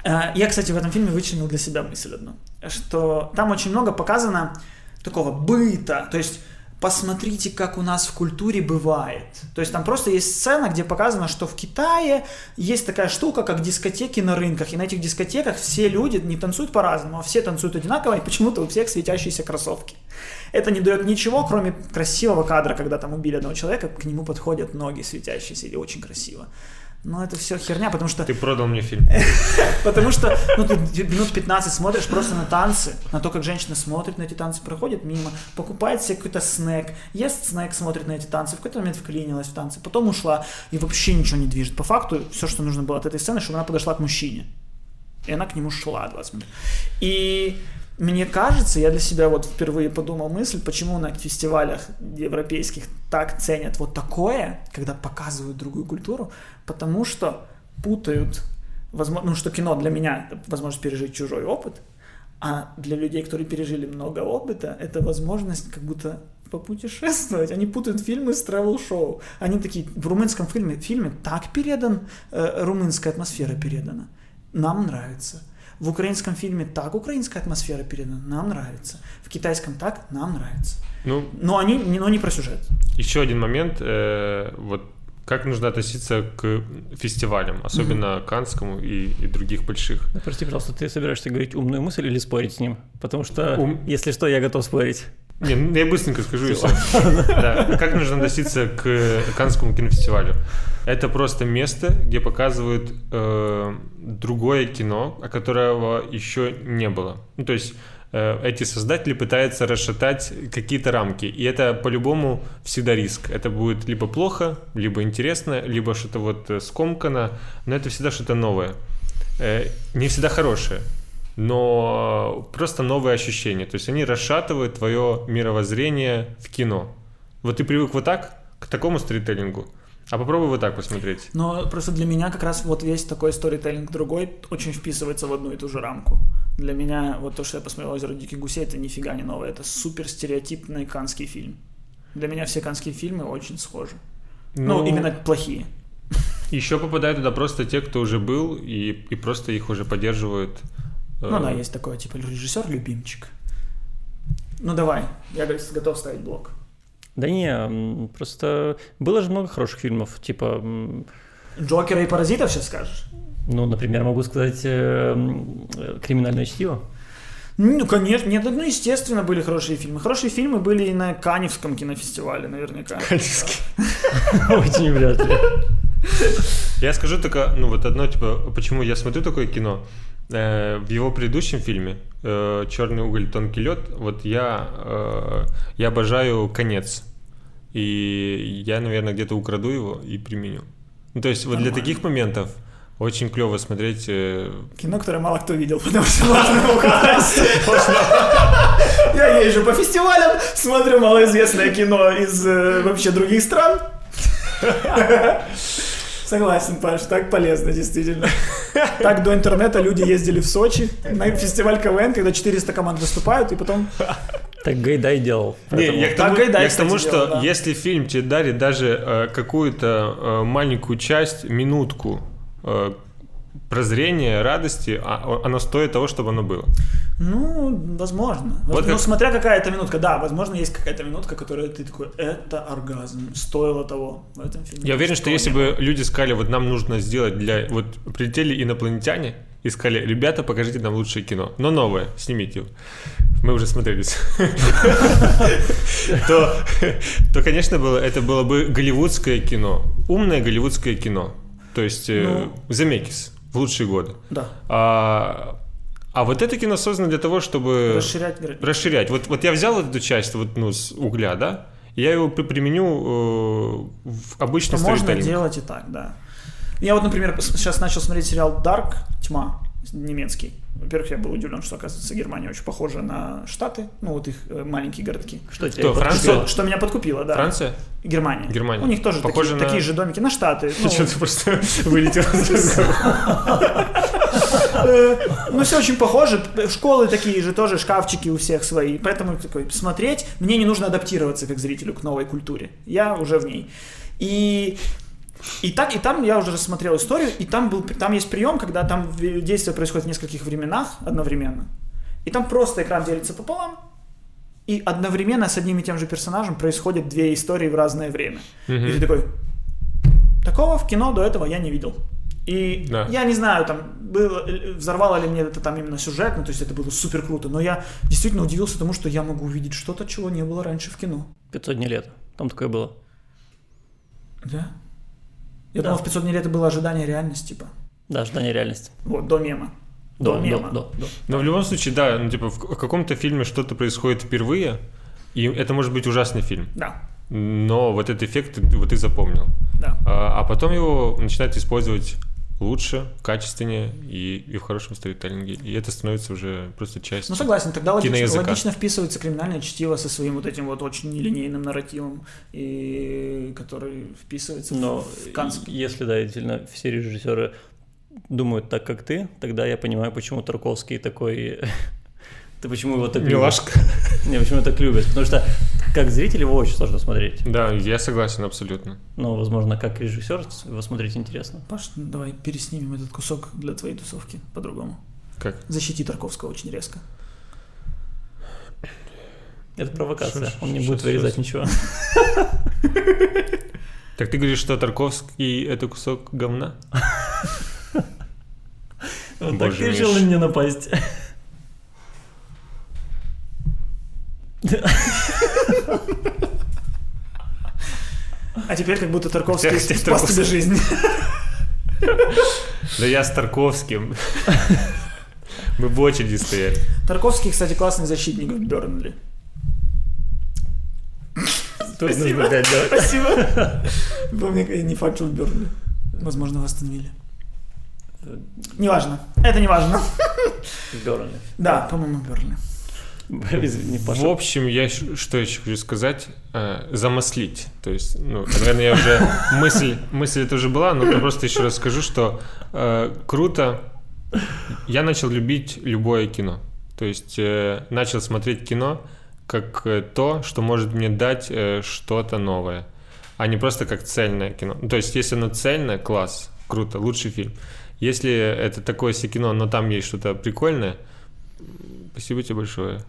э, я, кстати, в этом фильме вычленил для себя мысль одну, что там очень много показано такого быта. То есть посмотрите, как у нас в культуре бывает. То есть там просто есть сцена, где показано, что в Китае есть такая штука, как дискотеки на рынках. И на этих дискотеках все люди не танцуют по-разному, а все танцуют одинаково, и почему-то у всех светящиеся кроссовки. Это не дает ничего, кроме красивого кадра, когда там убили одного человека, к нему подходят ноги светящиеся, и очень красиво. Но это все херня, потому что... Ты продал мне фильм. потому что ну, ты минут 15 смотришь просто на танцы, на то, как женщина смотрит на эти танцы, проходит мимо, покупает себе какой-то снэк, ест снэк, смотрит на эти танцы, в какой-то момент вклинилась в танцы, потом ушла и вообще ничего не движет. По факту все, что нужно было от этой сцены, чтобы она подошла к мужчине. И она к нему шла 20 минут. И мне кажется, я для себя вот впервые подумал мысль, почему на фестивалях европейских так ценят вот такое, когда показывают другую культуру, потому что путают, возможно, ну что кино для меня возможность пережить чужой опыт, а для людей, которые пережили много опыта, это возможность как будто попутешествовать. Они путают фильмы с travel-шоу. Они такие, в румынском фильме, фильме так передан, э, румынская атмосфера передана. Нам нравится. В украинском фильме так украинская атмосфера передана, нам нравится. В китайском так, нам нравится. Ну, но они, но не про сюжет. Еще один момент, э, вот как нужно относиться к фестивалям, особенно mm-hmm. Канскому и, и других больших. Ну, прости, пожалуйста, ты собираешься говорить умную мысль или спорить с ним? Потому что, Ум... если что, я готов спорить. Не, ну, я быстренько скажу и все. Да. Как нужно относиться к Канскому кинофестивалю? Это просто место, где показывают э, другое кино, о которого еще не было. Ну, то есть Э, эти создатели пытаются расшатать какие-то рамки. И это по-любому всегда риск. Это будет либо плохо, либо интересно, либо что-то вот э, скомкано, но это всегда что-то новое. Э, не всегда хорошее, но просто новые ощущения. То есть они расшатывают твое мировоззрение в кино. Вот ты привык вот так, к такому сторителлингу, а попробуй вот так посмотреть. Но просто для меня как раз вот весь такой сторителлинг другой очень вписывается в одну и ту же рамку. Для меня вот то, что я посмотрел «Озеро диких гусей», это нифига не новое. Это супер стереотипный канский фильм. Для меня все канские фильмы очень схожи. Ну, ну именно плохие. Еще попадают туда просто те, кто уже был, и, и просто их уже поддерживают. Ну да, э, есть такой, типа, режиссер-любимчик. Ну давай, я готов ставить блок. Да не, просто было же много хороших фильмов, типа... Джокера и Паразитов сейчас скажешь? Ну, например, могу сказать э, «Криминальное чтиво». Ну, конечно, нет, ну, естественно, были хорошие фильмы. Хорошие фильмы были и на Каневском кинофестивале, наверняка. Каневский. Очень вряд ли. Я скажу только, ну, вот одно, типа, почему я смотрю такое кино. Э, в его предыдущем фильме э, «Черный уголь, тонкий лед», вот я, я обожаю конец. И я, наверное, где-то украду его и применю. Ну, то есть, вот для таких моментов очень клево смотреть. Э, Кино, которое мало кто видел, потому что можно украсть. Я езжу по фестивалям, смотрю малоизвестное кино из э, вообще других стран. Согласен, Паш, так полезно, действительно. Так до интернета люди ездили в Сочи на фестиваль КВН, когда 400 команд выступают, и потом... Так Гайдай делал. Не, я к тому, Гайдай, я к тому что делал, да. если фильм тебе дарит даже э, какую-то э, маленькую часть, минутку Э, прозрения, радости, а оно стоит того, чтобы оно было. Ну, возможно. Вот ну, как... смотря какая это минутка. Да, возможно, есть какая-то минутка, которая ты такой, это оргазм, стоило того в этом фильме. Я уверен, что если бы люди сказали, вот нам нужно сделать для... Вот прилетели инопланетяне и сказали, ребята, покажите нам лучшее кино, но новое, снимите его. Мы уже смотрелись. То, конечно, было, это было бы голливудское кино, умное голливудское кино то есть э, ну, в лучшие годы. Да. А, а вот это кино создано для того, чтобы расширять. расширять. Вот, вот я взял эту часть вот, ну, с угля, да, я его применю э, в обычный Что Можно делать и так, да. Я вот, например, сейчас начал смотреть сериал Dark, Тьма, немецкий. Во-первых, я был удивлен, что, оказывается, Германия очень похожа на Штаты, ну, вот их э, маленькие городки. Что, Кто, Франция? Что, что меня подкупило, да. Франция? Германия. Германия. У них тоже такие, на... такие же домики, на Штаты. Ну, что ты просто вылетел Ну, все очень похоже. Школы такие же, тоже шкафчики у всех свои. Поэтому такой, смотреть, мне не нужно адаптироваться как зрителю к новой культуре. Я уже в ней. И и так, и там я уже рассмотрел историю, и там был, там есть прием, когда там действие происходит в нескольких временах одновременно. И там просто экран делится пополам, и одновременно с одним и тем же персонажем происходят две истории в разное время. Mm-hmm. И ты такой, такого в кино до этого я не видел. И да. я не знаю, там было, взорвало ли мне это там именно сюжетно, то есть это было супер круто, но я действительно удивился тому, что я могу увидеть что-то, чего не было раньше в кино. 500 дней лет, там такое было. Да? Я да. думал, в 500 дней лет это было ожидание реальности, типа. Да, ожидание реальности. Вот, до мема. До, до мема. До, до, до. Но в любом случае, да, ну, типа, в каком-то фильме что-то происходит впервые, и это может быть ужасный фильм. Да. Но вот этот эффект вот ты запомнил. Да. А, а потом его начинают использовать лучше, качественнее и, и в хорошем сторителлинге. И это становится уже просто частью Ну, согласен, тогда логично, логично вписывается криминальное чтиво со своим вот этим вот очень нелинейным нарративом, и который вписывается Но в Канск. если, да, действительно, все режиссеры думают так, как ты, тогда я понимаю, почему Тарковский такой... Ты почему его так Милашка. любишь? Не, почему так любят? Потому что Как зритель его очень сложно смотреть. Да, я согласен абсолютно. Но, возможно, как режиссер его смотреть интересно. Паш, давай переснимем этот кусок для твоей тусовки по-другому. Как? Защити Тарковского очень резко. Это провокация. Шо, Он не шо, будет вырезать шо. ничего. Так ты говоришь, что Тарковский это кусок говна? Вот так ты решил на меня напасть. А теперь как будто Тарковский спас тебе жизнь. Да я с Тарковским. Мы в очереди стояли. Тарковский, кстати, классный защитник в Бернли. Тоже нужно опять делать. Спасибо. Помню, не факт, что в Бернли. Возможно, восстановили. Неважно. Это не важно. Бернли. Да, по-моему, Бернли. Извини. В общем, я что еще хочу сказать? Э, замаслить. То есть, ну, наверное, я уже мысль, мысль это уже была, но просто еще раз скажу, что э, круто. Я начал любить любое кино. То есть э, начал смотреть кино как э, то, что может мне дать э, что-то новое, а не просто как цельное кино. То есть, если оно цельное, класс, круто, лучший фильм. Если это такое себе кино, но там есть что-то прикольное, спасибо тебе большое.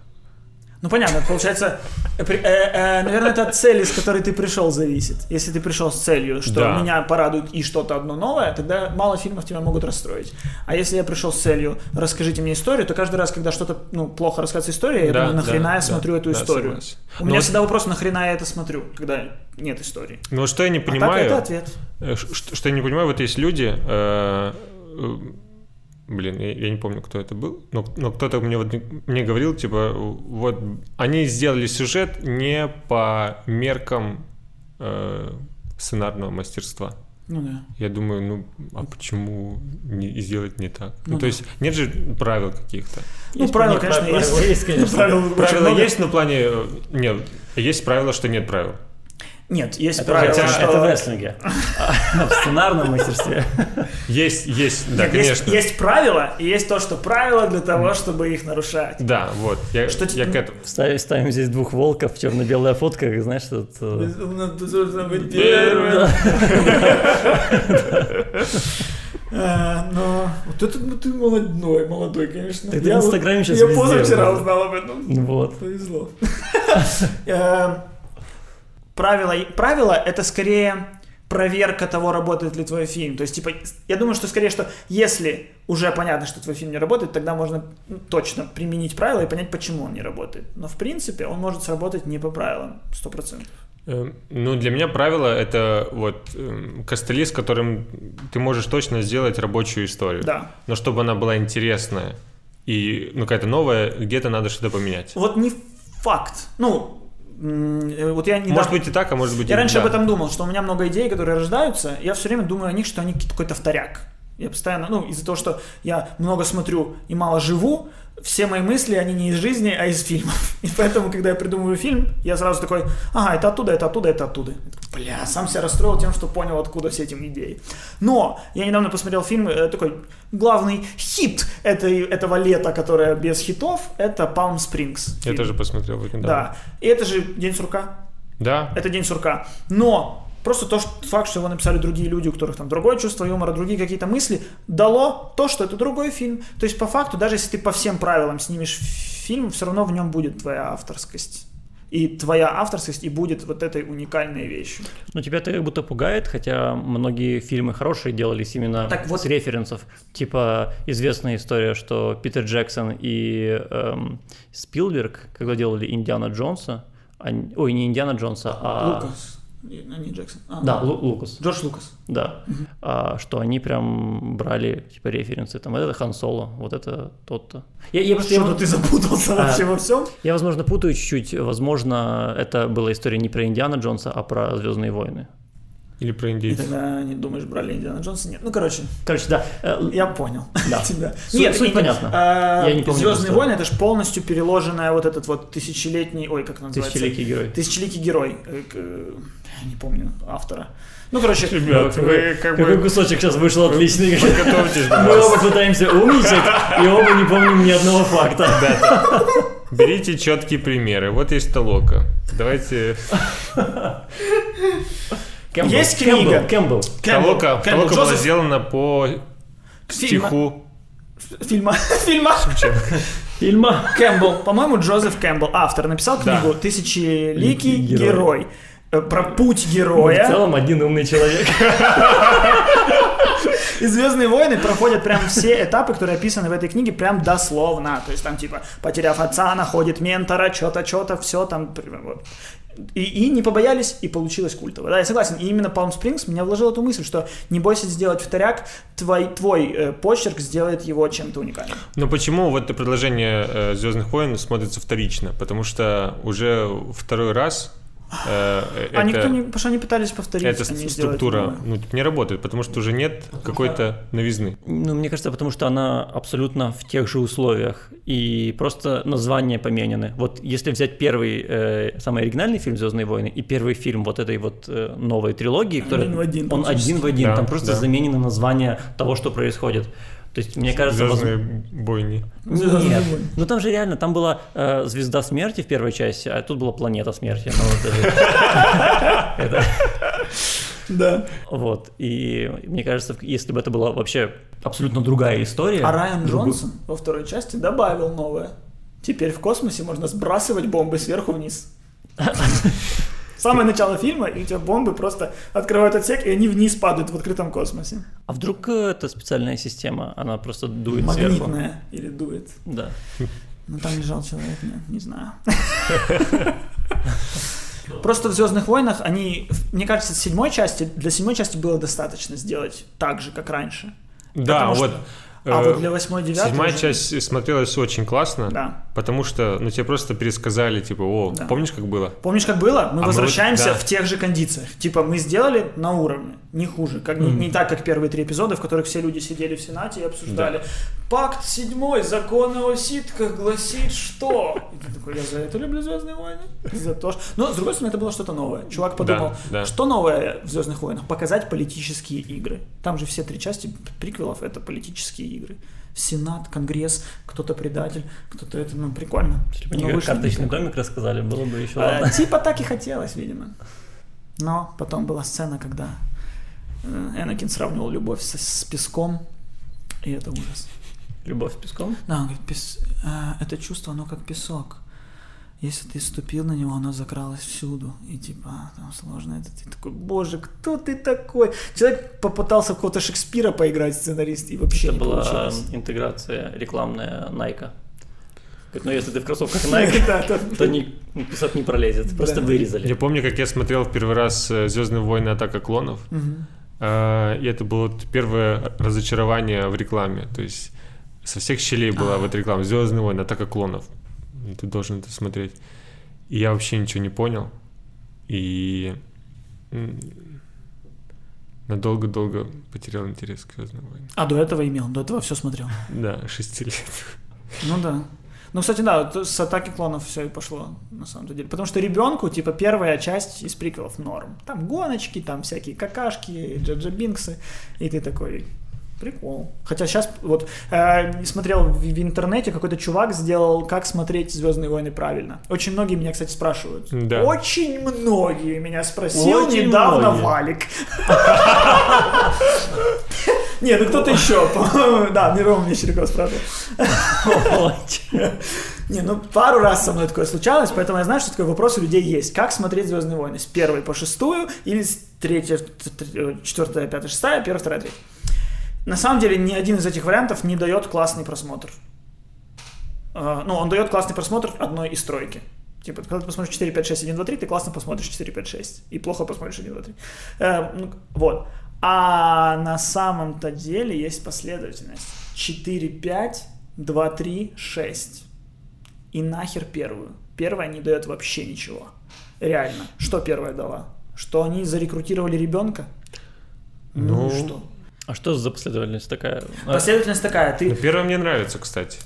Ну понятно, получается, э, э, э, наверное, это от цели, с которой ты пришел, зависит. Если ты пришел с целью, что да. меня порадует и что-то одно новое, тогда мало фильмов тебя могут расстроить. А если я пришел с целью, расскажите мне историю, то каждый раз, когда что-то ну, плохо рассказывается история, я да, думаю, нахрена да, я смотрю да, эту да, историю. Согласен. У меня Но... всегда вопрос, нахрена я это смотрю, когда нет истории. Ну что я не понимаю... А так это ответ. Э, что, что я не понимаю, вот есть люди... Э, блин, я, я не помню, кто это был, но, но кто-то мне вот мне говорил, типа, вот они сделали сюжет не по меркам э, сценарного мастерства. Ну да. Я думаю, ну а почему не сделать не так? Ну, ну то да. есть нет же правил каких-то. Ну, правила, конечно, правила, есть. есть, конечно. Правила, правила есть, но в плане э, нет, есть правила, что нет правил. Нет, есть это правило, хотя, что... Это в рестлинге. В сценарном мастерстве. Есть, есть, да, конечно. Есть правила, и есть то, что правила для того, чтобы их нарушать. Да, вот. Я, что я к этому. Ставим, здесь двух волков, черно-белая фотка, знаешь, что Нужно быть первым. А, но вот это ну, ты молодой, молодой, конечно. Я в Инстаграме сейчас Я позавчера узнал об этом. Вот. Повезло. Правило, правило это скорее проверка того, работает ли твой фильм. То есть, типа, я думаю, что скорее, что если уже понятно, что твой фильм не работает, тогда можно ну, точно применить правила и понять, почему он не работает. Но, в принципе, он может сработать не по правилам, сто процентов. Эм, ну, для меня правило — это вот э, костыли, с которым ты можешь точно сделать рабочую историю. Да. Но чтобы она была интересная и, ну, какая-то новая, где-то надо что-то поменять. Вот не факт. Ну, вот я недавно... Может быть и так, а может быть я и раньше да. об этом думал, что у меня много идей, которые рождаются, я все время думаю о них, что они какой-то вторяк. Я постоянно, ну, из-за того, что я много смотрю и мало живу, все мои мысли, они не из жизни, а из фильмов. И поэтому, когда я придумываю фильм, я сразу такой, ага, это оттуда, это оттуда, это оттуда. Бля, сам себя расстроил тем, что понял, откуда все эти идеи. Но я недавно посмотрел фильм, э, такой главный хит этой, этого лета, которое без хитов, это Palm Springs. Я тоже посмотрел. Да. да. И это же День сурка. Да. Это День сурка. Но Просто то, что, факт, что его написали другие люди, у которых там другое чувство юмора, другие какие-то мысли, дало то, что это другой фильм. То есть, по факту, даже если ты по всем правилам снимешь фильм, все равно в нем будет твоя авторскость. И твоя авторскость и будет вот этой уникальной вещью. Ну, тебя это как будто пугает, хотя многие фильмы хорошие делались именно так вот... с референсов. Типа известная история, что Питер Джексон и эм, Спилберг, когда делали Индиана Джонса, они... ой, не Индиана Джонса, а... Лукас. Не, не Джексон. А, да, Лу- Лукас. Джордж Лукас. Да. Угу. А, что они прям брали типа референсы. Там вот это Хан Соло, вот это тот-то. Я, я просто, Что-то я... ты запутался а, вообще во всем? Я, возможно, путаю чуть-чуть. Возможно, это была история не про Индиана Джонса, а про Звездные войны. Или про индейцев. И тогда не думаешь, брали Индиана Джонса? Нет. Ну, короче. Короче, да. Я понял да. тебя. Нет, суть понятно. А, я не помню. Звездные войны это же полностью переложенная вот этот вот тысячелетний. Ой, как называется? Тысячеликий герой. Тысячеликий герой. Э, э, не помню автора. Ну, короче, ребят, вы как бы... Какой кусочек сейчас вышел отличный. Мы оба пытаемся умничать, и оба не помним ни одного факта. Берите четкие примеры. Вот есть толока. Давайте... Кэмпбелл. Есть книга. Кэмпбелл. Толока, толока была сделана по стиху... Фильма. Фильма. Фильма. Кэмпбелл. По-моему, Джозеф Кэмпбелл, автор, написал книгу «Тысячеликий герой». Э, про путь героя. в целом один умный человек. И «Звездные войны» проходят прям все этапы, которые описаны в этой книге, прям дословно. То есть там типа, потеряв отца, находит ментора, что-то, что-то, все там. Вот. И, и не побоялись, и получилось культово. Да, я согласен. И именно Palm Springs меня вложил эту мысль, что не бойся сделать вторяк, твой, твой э, почерк сделает его чем-то уникальным. Но почему вот это предложение э, Звездных войн смотрится вторично? Потому что уже второй раз Э, а это, никто не, потому что они пытались повторить. Эта структура ну, не работает, потому что уже нет какой-то новизны. Ну, мне кажется, потому что она абсолютно в тех же условиях, и просто названия поменены. Вот если взять первый, э, самый оригинальный фильм «Звездные войны» и первый фильм вот этой вот э, новой трилогии, который, один в один, он один в один, да, там просто да. заменено название того, что происходит. То есть, мне кажется... Звездные воз... бойни. Нет, ну там же реально, там была э, звезда смерти в первой части, а тут была планета смерти. Да. Вот, и мне кажется, если бы это была вообще абсолютно другая история... А Райан Джонсон во второй части добавил новое. Теперь в космосе можно сбрасывать бомбы сверху вниз. Самое начало фильма, и у тебя бомбы просто открывают отсек, и они вниз падают в открытом космосе. А вдруг э, это специальная система, она просто дует Магнитная сверху? Магнитная или дует. Да. Ну там лежал человек, нет, не знаю. Просто в Звездных войнах они, мне кажется, седьмой части, для седьмой части было достаточно сделать так же, как раньше. Да, вот. Что а вот для 8 9 Седьмая уже... часть смотрелась очень классно, да. потому что, ну, тебе просто пересказали, типа, о, да. помнишь, как было? Помнишь, как было? Мы а возвращаемся мы... Да. в тех же кондициях. Типа, мы сделали на уровне, не хуже. Как, mm-hmm. не, не так, как первые три эпизода, в которых все люди сидели в Сенате и обсуждали. Да. Пакт седьмой, закон о ситках гласит, что... И ты такой, я за это люблю Звездные войны. За то, что... Но, с другой стороны, это было что-то новое. Чувак подумал, да, да. что новое в Звездных войнах? Показать политические игры. Там же все три части приквелов — это политические игры. Сенат, Конгресс, кто-то предатель, кто-то это, ну, прикольно. Бы они карточный домик рассказали, было бы еще а, Типа так и хотелось, видимо. Но потом была сцена, когда э, Энакин сравнивал любовь с, с песком, и это ужас. Любовь с песком? Да, он говорит, пес... э, это чувство, оно как песок если ты ступил на него, оно закралось всюду. И типа, а, там сложно это. Ты такой, боже, кто ты такой? Человек попытался в какого-то Шекспира поиграть, сценарист, и вообще это не была получилось. интеграция рекламная Найка. Но если ты в кроссовках Nike, то не, писать не пролезет. Просто вырезали. Я помню, как я смотрел в первый раз э, «Звездные войны. Атака клонов». А, и это было первое разочарование в рекламе. То есть со всех щелей была в этой рекламе «Звездные войны. Атака клонов» ты должен это смотреть. И я вообще ничего не понял. И надолго-долго потерял интерес к Звездным войнам. А до этого имел, до этого все смотрел. Да, шести лет. Ну да. Ну, кстати, да, с атаки клонов все и пошло, на самом деле. Потому что ребенку, типа, первая часть из приквелов норм. Там гоночки, там всякие какашки, джаджа бинксы. И ты такой, Прикол. Хотя сейчас вот э, смотрел в, в интернете, какой-то чувак сделал, как смотреть Звездные войны правильно. Очень многие меня, кстати, спрашивают. Да. Очень многие меня спросил Очень недавно многие. Валик. Не, ну кто-то еще, Да, Мирон мне Щеряков спрашивал. Не, ну пару раз со мной такое случалось, поэтому я знаю, что такой вопрос у людей есть. Как смотреть Звездные войны? С первой по шестую или с третьей, четвертая, пятая, шестая, первая, вторая, третья? На самом деле ни один из этих вариантов не дает классный просмотр. А, ну, он дает классный просмотр одной из тройки. Типа, когда ты посмотришь 4, 5, 6, 1, 2, 3, ты классно посмотришь 4, 5, 6. И плохо посмотришь 1, 2, 3. Э, ну, вот. А на самом-то деле есть последовательность. 4, 5, 2, 3, 6. И нахер первую. Первая не дает вообще ничего. Реально. Что первая дала? Что они зарекрутировали ребенка? Ну, ну что? А что за последовательность такая? Последовательность такая, ты... Ну, первая мне нравится, кстати.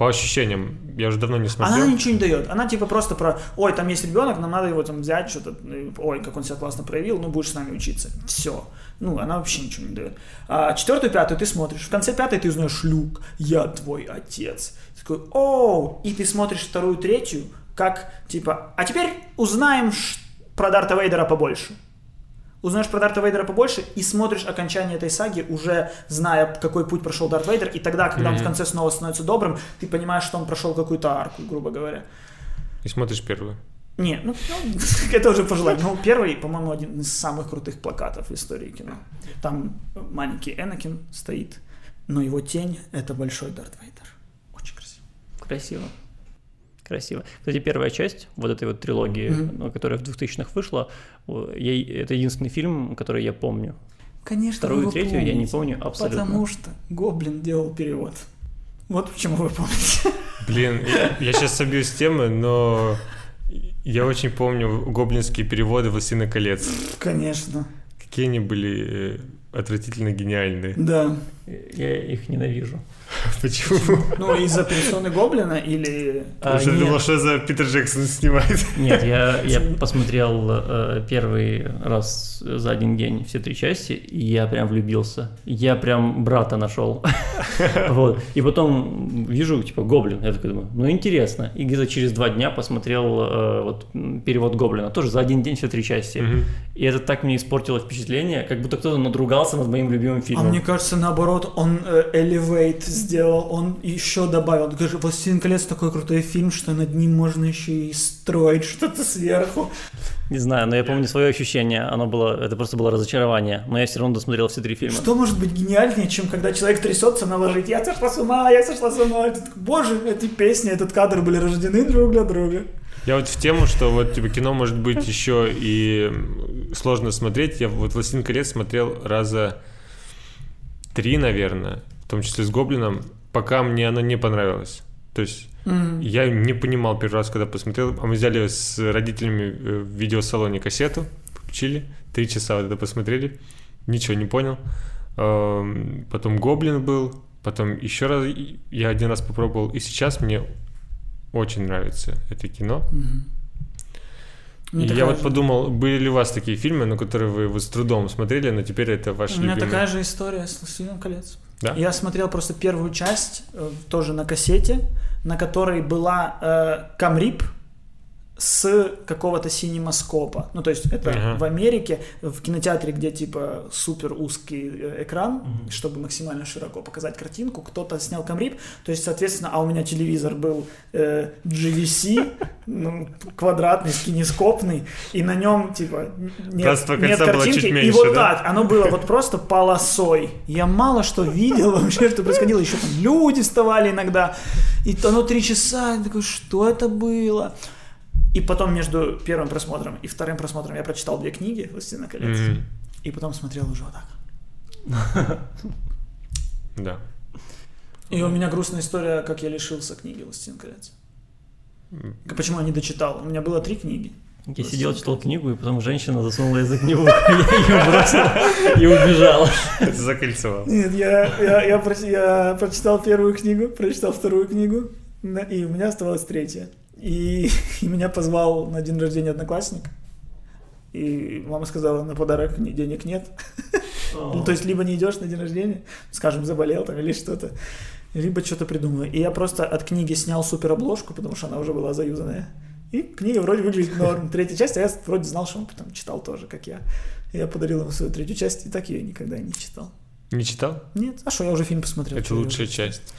по ощущениям, я уже давно не смотрел. Она ничего не дает. Она типа просто про, ой, там есть ребенок, нам надо его там взять, что-то, ой, как он себя классно проявил, ну будешь с нами учиться. Все. Ну, она вообще ничего не дает. А четвертую, пятую ты смотришь. В конце пятой ты узнаешь, Люк, я твой отец. Ты такой, о, и ты смотришь вторую, третью, как типа, а теперь узнаем про Дарта Вейдера побольше узнаешь про Дарта Вейдера побольше и смотришь окончание этой саги, уже зная, какой путь прошел Дарт Вейдер, и тогда, когда mm-hmm. он в конце снова становится добрым, ты понимаешь, что он прошел какую-то арку, грубо говоря. И смотришь первую. Не, ну, ну это уже пожелать. Ну, первый, по-моему, один из самых крутых плакатов в истории кино. Там маленький Энакин стоит, но его тень — это большой Дарт Вейдер. Очень красиво. Красиво красиво. Кстати, первая часть вот этой вот трилогии, mm-hmm. которая в 2000-х вышла, я, это единственный фильм, который я помню. Конечно, Вторую и третью помните, я не помню абсолютно. Потому что Гоблин делал перевод. Вот почему вы помните. Блин, я, я сейчас собью с темы, но я очень помню гоблинские переводы «Властелина колец». Конечно. Какие они были э, отвратительно гениальные. Да. Я их ненавижу. Почему? Ну, из-за персоны Гоблина или... А, Уже думал, что за Питер Джексон снимает. Нет, я, я посмотрел э, первый раз за один день все три части, и я прям влюбился. Я прям брата нашел. Вот. И потом вижу, типа, Гоблин. Я такой думаю, ну, интересно. И где-то через два дня посмотрел э, вот перевод Гоблина. Тоже за один день все три части. И это так мне испортило впечатление, как будто кто-то надругался над моим любимым фильмом. А мне кажется, наоборот, он э, elevate сделал, он еще добавил. Он говорит, «Властелин колец» такой крутой фильм, что над ним можно еще и строить что-то сверху. Не знаю, но я помню свое ощущение, оно было, это просто было разочарование, но я все равно досмотрел все три фильма. Что может быть гениальнее, чем когда человек трясется наложить «Я сошла с ума, я сошла с ума», этот, боже, эти песни, этот кадр были рождены друг для друга. Я вот в тему, что вот типа кино может быть еще и сложно смотреть. Я вот «Властелин колец» смотрел раза три, наверное в том числе с Гоблином, пока мне оно не понравилось. То есть mm-hmm. я не понимал первый раз, когда посмотрел. А мы взяли с родителями э, в видеосалоне кассету, включили, три часа вот это посмотрели, ничего не понял. Потом Гоблин был, потом еще раз я один раз попробовал, и сейчас мне очень нравится это кино. Mm-hmm. И я вот же... подумал, были ли у вас такие фильмы, на которые вы, вы с трудом смотрели, но теперь это ваш У меня любимый... такая же история с «Властелином колец». Да? Я смотрел просто первую часть, э, тоже на кассете, на которой была э, Камрип, с какого-то синемаскопа. Ну, то есть это uh-huh. в Америке, в кинотеатре, где типа супер узкий э, экран, uh-huh. чтобы максимально широко показать картинку, кто-то снял камрип, то есть, соответственно, а у меня телевизор был э, GVC, ну, квадратный, кинескопный, и на нем типа нет, нет картинки, меньше, и вот да? так, оно было вот просто полосой. Я мало что видел вообще, что происходило, еще там люди вставали иногда, и оно три часа, я такой, что это было? И потом между первым просмотром и вторым просмотром я прочитал две книги «Властелина колец». Mm-hmm. И потом смотрел уже вот так. Да. И у меня грустная история, как я лишился книги «Властелин колец». Почему я не дочитал? У меня было три книги. Я сидел, читал книгу, и потом женщина засунула язык мне в ухо, я ее бросила и убежала. Закольцевал. Нет, я, я, я, я прочитал первую книгу, прочитал вторую книгу, и у меня оставалась третья. И, и меня позвал на день рождения одноклассник. И мама сказала, на подарок денег нет. ну, то есть, либо не идешь на день рождения, скажем, заболел там или что-то, либо что-то придумаю. И я просто от книги снял супер обложку, потому что она уже была заюзанная. И книга вроде выглядит норм. Третья часть, а я вроде знал, что он потом читал тоже, как я. Я подарил ему свою третью часть, и так ее никогда не читал. Не читал? Нет. А что, я уже фильм посмотрел. Это лучшая часть.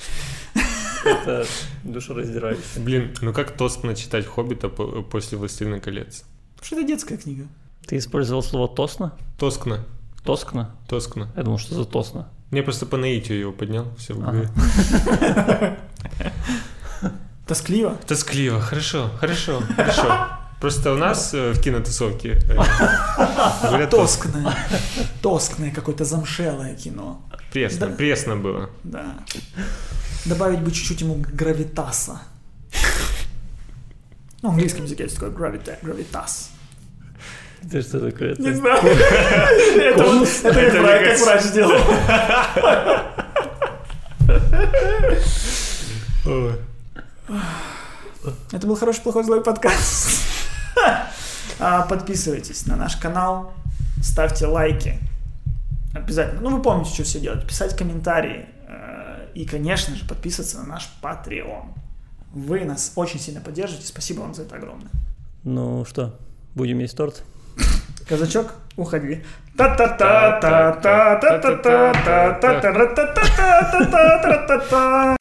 Это душераздирающе. Блин, ну как тоскно читать «Хоббита» после «Властелина колец»? Потому что это детская книга. Ты использовал слово «тосно»? Тоскно. Тоскно? Тоскно. Я думал, что за тосно. Мне просто по наитию его поднял, все в голове. Тоскливо? Тоскливо, хорошо, хорошо, хорошо. Просто у нас э, в кинотусовке э, Тоскное. Тоскное какое-то замшелое кино. Пресно, пресно было. Да. Добавить бы чуть-чуть ему гравитаса. Ну, в английском языке есть такое гравита, гравитас. Это что такое? Не знаю. Это я как врач сделал. Это был хороший, плохой, злой подкаст. А, подписывайтесь на наш канал, ставьте лайки. Обязательно. Ну, вы помните, что все делать. Писать комментарии. И, конечно же, подписываться на наш Patreon. Вы нас очень сильно поддержите. Спасибо вам за это огромное. Ну что, будем есть торт? Казачок, уходи. Та-та-та-та-та-та-та-та-та-та-та-та-та-та-та-та-та